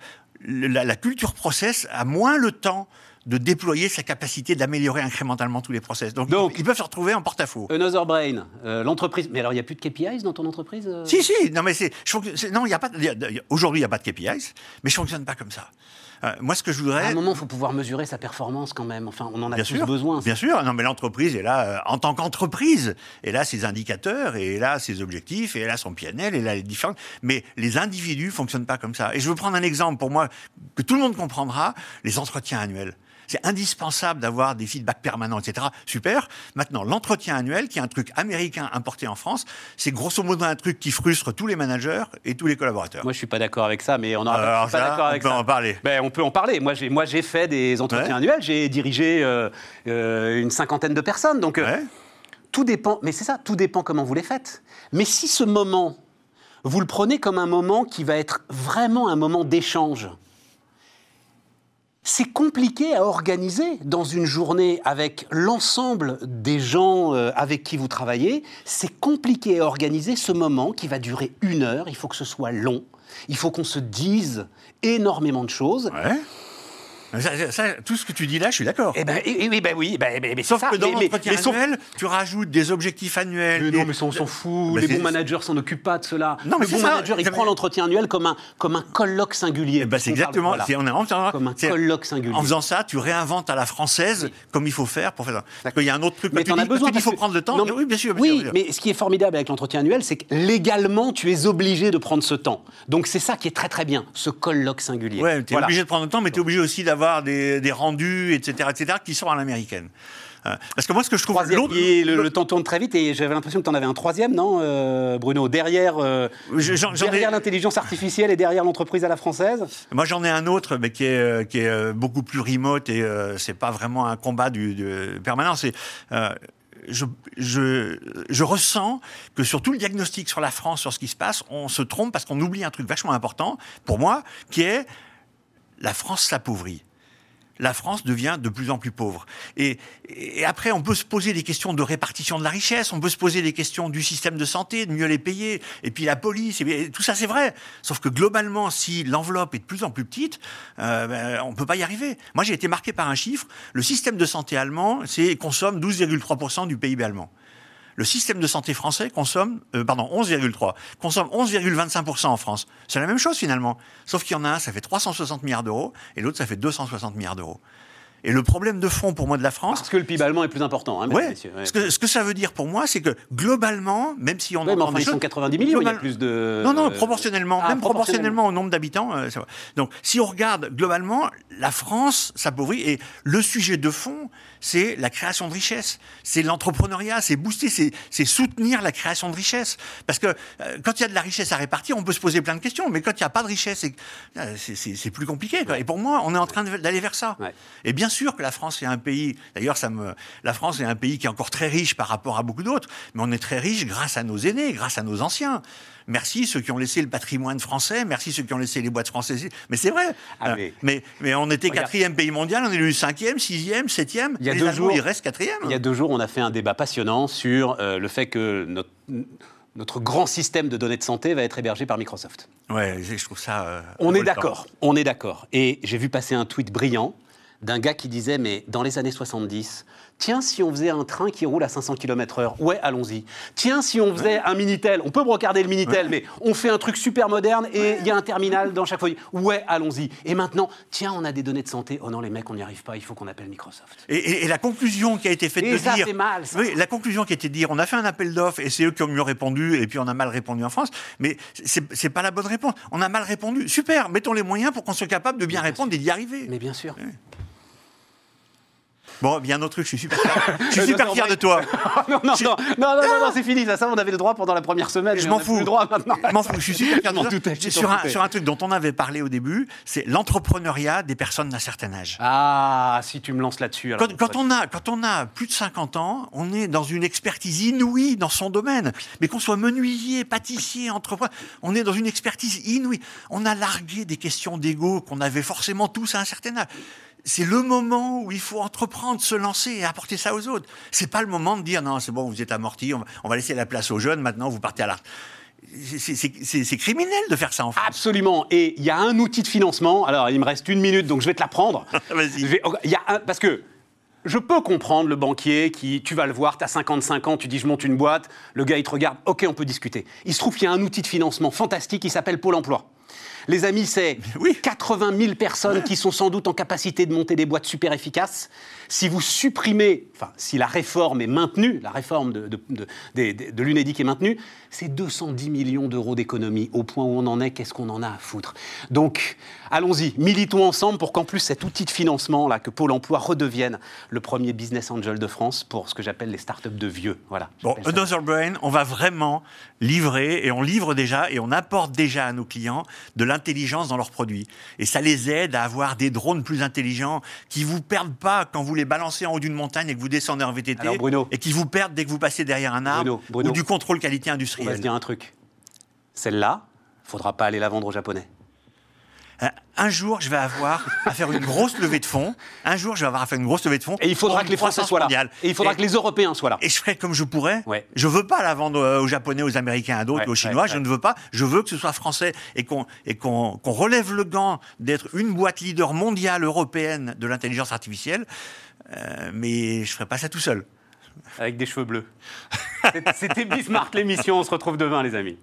E: la, culture process a moins le temps de déployer sa capacité d'améliorer incrémentalement tous les process. Donc, ils peuvent se retrouver en porte-à-faux.
A: Another Brain, euh, l'entreprise. Mais alors, il n'y a plus de KPIs dans ton entreprise euh?
E: Si, si. Non, mais c'est. Non, il y a pas. Aujourd'hui, il n'y a pas de KPIs, mais je fonctionne pas comme ça. Euh, moi, ce que je voudrais. À
A: un moment, il faut pouvoir mesurer sa performance quand même. Enfin, on en a tous besoin.
E: Bien sûr. Non, mais l'entreprise est là euh, en tant qu'entreprise. Et là, ses indicateurs, et là, ses objectifs, et là, son PNL, et là, les différentes. Mais les individus fonctionnent pas comme ça. Et je veux prendre un exemple pour moi que tout le monde comprendra les entretiens annuels. C'est indispensable d'avoir des feedbacks permanents, etc. Super. Maintenant, l'entretien annuel, qui est un truc américain importé en France, c'est grosso modo un truc qui frustre tous les managers et tous les collaborateurs.
A: Moi, je suis pas d'accord avec ça, mais on en
E: Alors
A: pas d'accord avec
E: on peut
A: ça.
E: en parler.
A: Ben, on peut en parler. Moi, j'ai, moi, j'ai fait des entretiens
E: Ouais.
A: annuels. J'ai dirigé euh, euh, une cinquantaine de personnes. Donc, euh,
E: Ouais.
A: tout dépend. Mais c'est ça, tout dépend comment vous les faites. Mais si ce moment, vous le prenez comme un moment qui va être vraiment un moment d'échange, c'est compliqué à organiser dans une journée avec l'ensemble des gens euh, avec qui vous travaillez. C'est compliqué à organiser ce moment qui va durer une heure. Il faut que ce soit long. Il faut qu'on se dise énormément de choses.
E: Ça- ça- ça, tout ce que tu dis là, je suis d'accord.
A: Eh ben, eh, oui, ben oui, ben, mais c'est
E: Sauf
A: ça.
E: que dans
A: Mais- mais-
E: l'entretien
A: mais sauf-
E: annuel, tu rajoutes des objectifs annuels.
A: Mais
E: des-
A: non, mais ça, on s'en fout.
E: Mais
A: les
E: c'est-
A: bons managers s'en occupent pas de cela.
E: Non, mais
A: le
E: c'est
A: bon
E: ça.
A: manager, il prend l'entretien annuel comme un, comme un colloque singulier.
E: Eh ben, c'est
A: On parle-
E: exactement.
A: voilà.
E: on est en-
A: Comme un colloque singulier.
E: En faisant ça, tu réinventes à la française comme il faut faire pour faire ça. Parce qu'il y a un autre truc.
A: Mais
E: tu
A: t'en
E: dis,
A: as besoin
E: tu dis, il faut prendre le temps.
A: Mais-
E: oui, bien sûr.
A: oui, mais ce qui est formidable avec l'entretien annuel, c'est que légalement, tu es obligé de prendre ce temps. Donc c'est ça qui est très très bien, ce colloque singulier.
E: Ouais, tu es obligé de prendre le temps, mais tu es obligé aussi d'avoir des, des rendus, etc., etc., qui sont à l'américaine. Euh, Parce que moi, ce que je trouve.
A: Et le, le temps tourne très vite et j'avais l'impression que tu en avais un troisième, non, euh, Bruno Derrière, euh,
E: ai-
A: derrière l'intelligence artificielle et derrière l'entreprise à la française
E: Moi, j'en ai un autre, mais qui est, qui est beaucoup plus remote et euh, c'est pas vraiment un combat du, du- permanent. C'est je, je, je ressens que sur tout le diagnostic sur la France, sur ce qui se passe, on se trompe parce qu'on oublie un truc vachement important pour moi, qui est la France s'appauvrit. La France devient de plus en plus pauvre. Et, et après, on peut se poser des questions de répartition de la richesse, on peut se poser des questions du système de santé, de mieux les payer, et puis la police, et bien, tout ça c'est vrai. Sauf que globalement, si l'enveloppe est de plus en plus petite, euh, ben, on ne peut pas y arriver. Moi, j'ai été marqué par un chiffre. Le système de santé allemand, c'est consomme 12,3% du PIB allemand. Le système de santé français consomme, euh, pardon, 11,3, consomme 11,25% en France. C'est la même chose finalement. Sauf qu'il y en a un, ça fait 360 milliards d'euros, et l'autre, ça fait 260 milliards d'euros. Et le problème de fond pour moi de la France,
A: Parce que le PIB allemand est plus important, hein,
E: ouais,
A: messieurs. ouais.
E: ce, que, ce que ça veut dire pour moi, c'est que globalement, même si on
A: Ouais, mais enfin, ils sont
E: choses-
A: 90 millions, il y a
E: global-
A: plus de...
E: non, non,
A: euh,
E: proportionnellement,
A: ah,
E: même proportionnellement au nombre d'habitants. euh, ça va. Donc, si on regarde globalement, la France s'appauvrit et le sujet de fond, c'est la création de richesse, c'est l'entrepreneuriat, c'est booster, c'est soutenir la création de richesse. Parce que euh, quand il y a de la richesse à répartir, on peut se poser plein de questions, mais quand il n'y a pas de richesse, c'est- euh, plus compliqué. quoi. Et pour moi, on est en train d'aller vers ça.
A: Ouais.
E: Et bien sûr que la France est un pays, d'ailleurs, ça me, la France est un pays qui est encore très riche par rapport à beaucoup d'autres, mais on est très riche grâce à nos aînés, grâce à nos anciens. Merci ceux qui ont laissé le patrimoine français, merci ceux qui ont laissé les boîtes françaises. Mais c'est vrai.
A: Ah,
E: Euh,
A: mais-
E: mais, mais on était quatrième pays mondial, on est devenu cinquième, sixième, septième.
A: Il y a
E: les
A: deux
E: Allemands,
A: jours-
E: ils restent quatrième.
A: Il y a deux jours, on a fait un débat passionnant sur euh, le fait que notre, notre grand système de données de santé va être hébergé par Microsoft.
E: Ouais, je trouve ça. euh,
A: On est d'accord, on est d'accord. Et j'ai vu passer un tweet brillant d'un gars qui disait, mais dans les années 70, tiens, si on faisait un train qui roule à 500 km/h, ouais, allons-y. Tiens, si on faisait un Minitel, on peut brocarder le Minitel, mais on fait un truc super moderne et il y a un terminal dans chaque foyer. Ouais, allons-y. Et maintenant, tiens, on a des données de santé. Oh non, les mecs, on n'y arrive pas, il faut qu'on appelle Microsoft.
E: Et, et- et la conclusion qui a été faite
A: Et
E: de
A: ça
E: dire.
A: mal, ça.
E: Oui, la conclusion qui a été de dire on a fait un appel d'offres et c'est eux qui ont mieux répondu et puis on a mal répondu en France. Mais c'est c'est pas la bonne réponse. On a mal répondu. Super, mettons les moyens pour qu'on soit capable de bien répondre et d'y arriver.
A: Mais bien sûr.
E: Bon, bien un autre truc, je suis super fier, je suis [LAUGHS] super
A: non,
E: fier
A: non,
E: de toi. [LAUGHS]
A: non, non, non, non, non, non, c'est fini. Ça, ça, on avait le droit pendant la première semaine.
E: Je m'en fous.
A: le droit maintenant.
E: Je m'en fous, je suis super fier de [LAUGHS] toi. sur, un,
A: doutais.
E: sur un truc dont on avait parlé au début, c'est l'entrepreneuriat des personnes d'un certain âge.
A: Ah, si tu me lances là-dessus.
E: Quand, quand on a, quand on a plus de 50 ans, on est dans une expertise inouïe dans son domaine. Mais qu'on soit menuisier, pâtissier, entrepreneur, on est dans une expertise inouïe. On a largué des questions d'ego qu'on avait forcément tous à un certain âge. C'est le moment où il faut entreprendre, se lancer et apporter ça aux autres. C'est pas le moment de dire non, c'est bon, vous êtes amorti, on va, on va laisser la place aux jeunes, maintenant vous partez à l'art. C'est- criminel de faire ça en France.
A: Absolument. Et il y a un outil de financement. Alors, il me reste une minute, donc je vais te la prendre. [LAUGHS]
E: Vas-y.
A: Un- parce que je peux comprendre le banquier qui, tu vas le voir, tu as 55 ans, tu dis je monte une boîte, le gars il te regarde, ok, on peut discuter. Il se trouve qu'il y a un outil de financement fantastique qui s'appelle Pôle emploi. Les amis, c'est [LAUGHS] 80 000 personnes qui sont sans doute en capacité de monter des boîtes super efficaces. Si vous supprimez, enfin, si la réforme est maintenue, la réforme de, de, de, l'UNEDIC est maintenue, c'est 210 millions d'euros d'économie. Au point où on en est, qu'est-ce qu'on en a à foutre? Donc, allons-y, militons ensemble pour qu'en plus cet outil de financement, là, que Pôle emploi redevienne le premier business angel de France pour ce que j'appelle les startups de vieux. Voilà.
E: Bon, Another Brain, on va vraiment livrer, et on livre déjà, et on apporte déjà à nos clients de l'intelligence dans leurs produits. Et ça les aide à avoir des drones plus intelligents qui vous perdent pas quand vous les balancez en haut d'une montagne et que vous descendez en VTT. et qui vous perdent dès que vous passez derrière un arbre ou du contrôle qualité industrielle.
A: On va se dire un truc. Celle-là, faudra pas aller la vendre aux Japonais.
E: Euh, un jour, je vais avoir à faire une grosse levée de fonds. Un jour, je vais avoir à faire une grosse levée de fonds.
A: Et il faudra que les Français soient là. Et il faudra que les Européens soient là.
E: Et je ferai comme je pourrais. Ouais. Je veux pas la vendre euh, aux Japonais, aux Américains, à d'autres, aux Chinois. je ne veux pas. Je veux que ce soit français et qu'on et qu'on relève le gant d'être une boîte leader mondiale européenne de l'intelligence artificielle. Euh, mais je ferai pas ça tout seul.
A: Avec des cheveux bleus. [LAUGHS] C'était Bismarck l'émission. On se retrouve demain, les amis.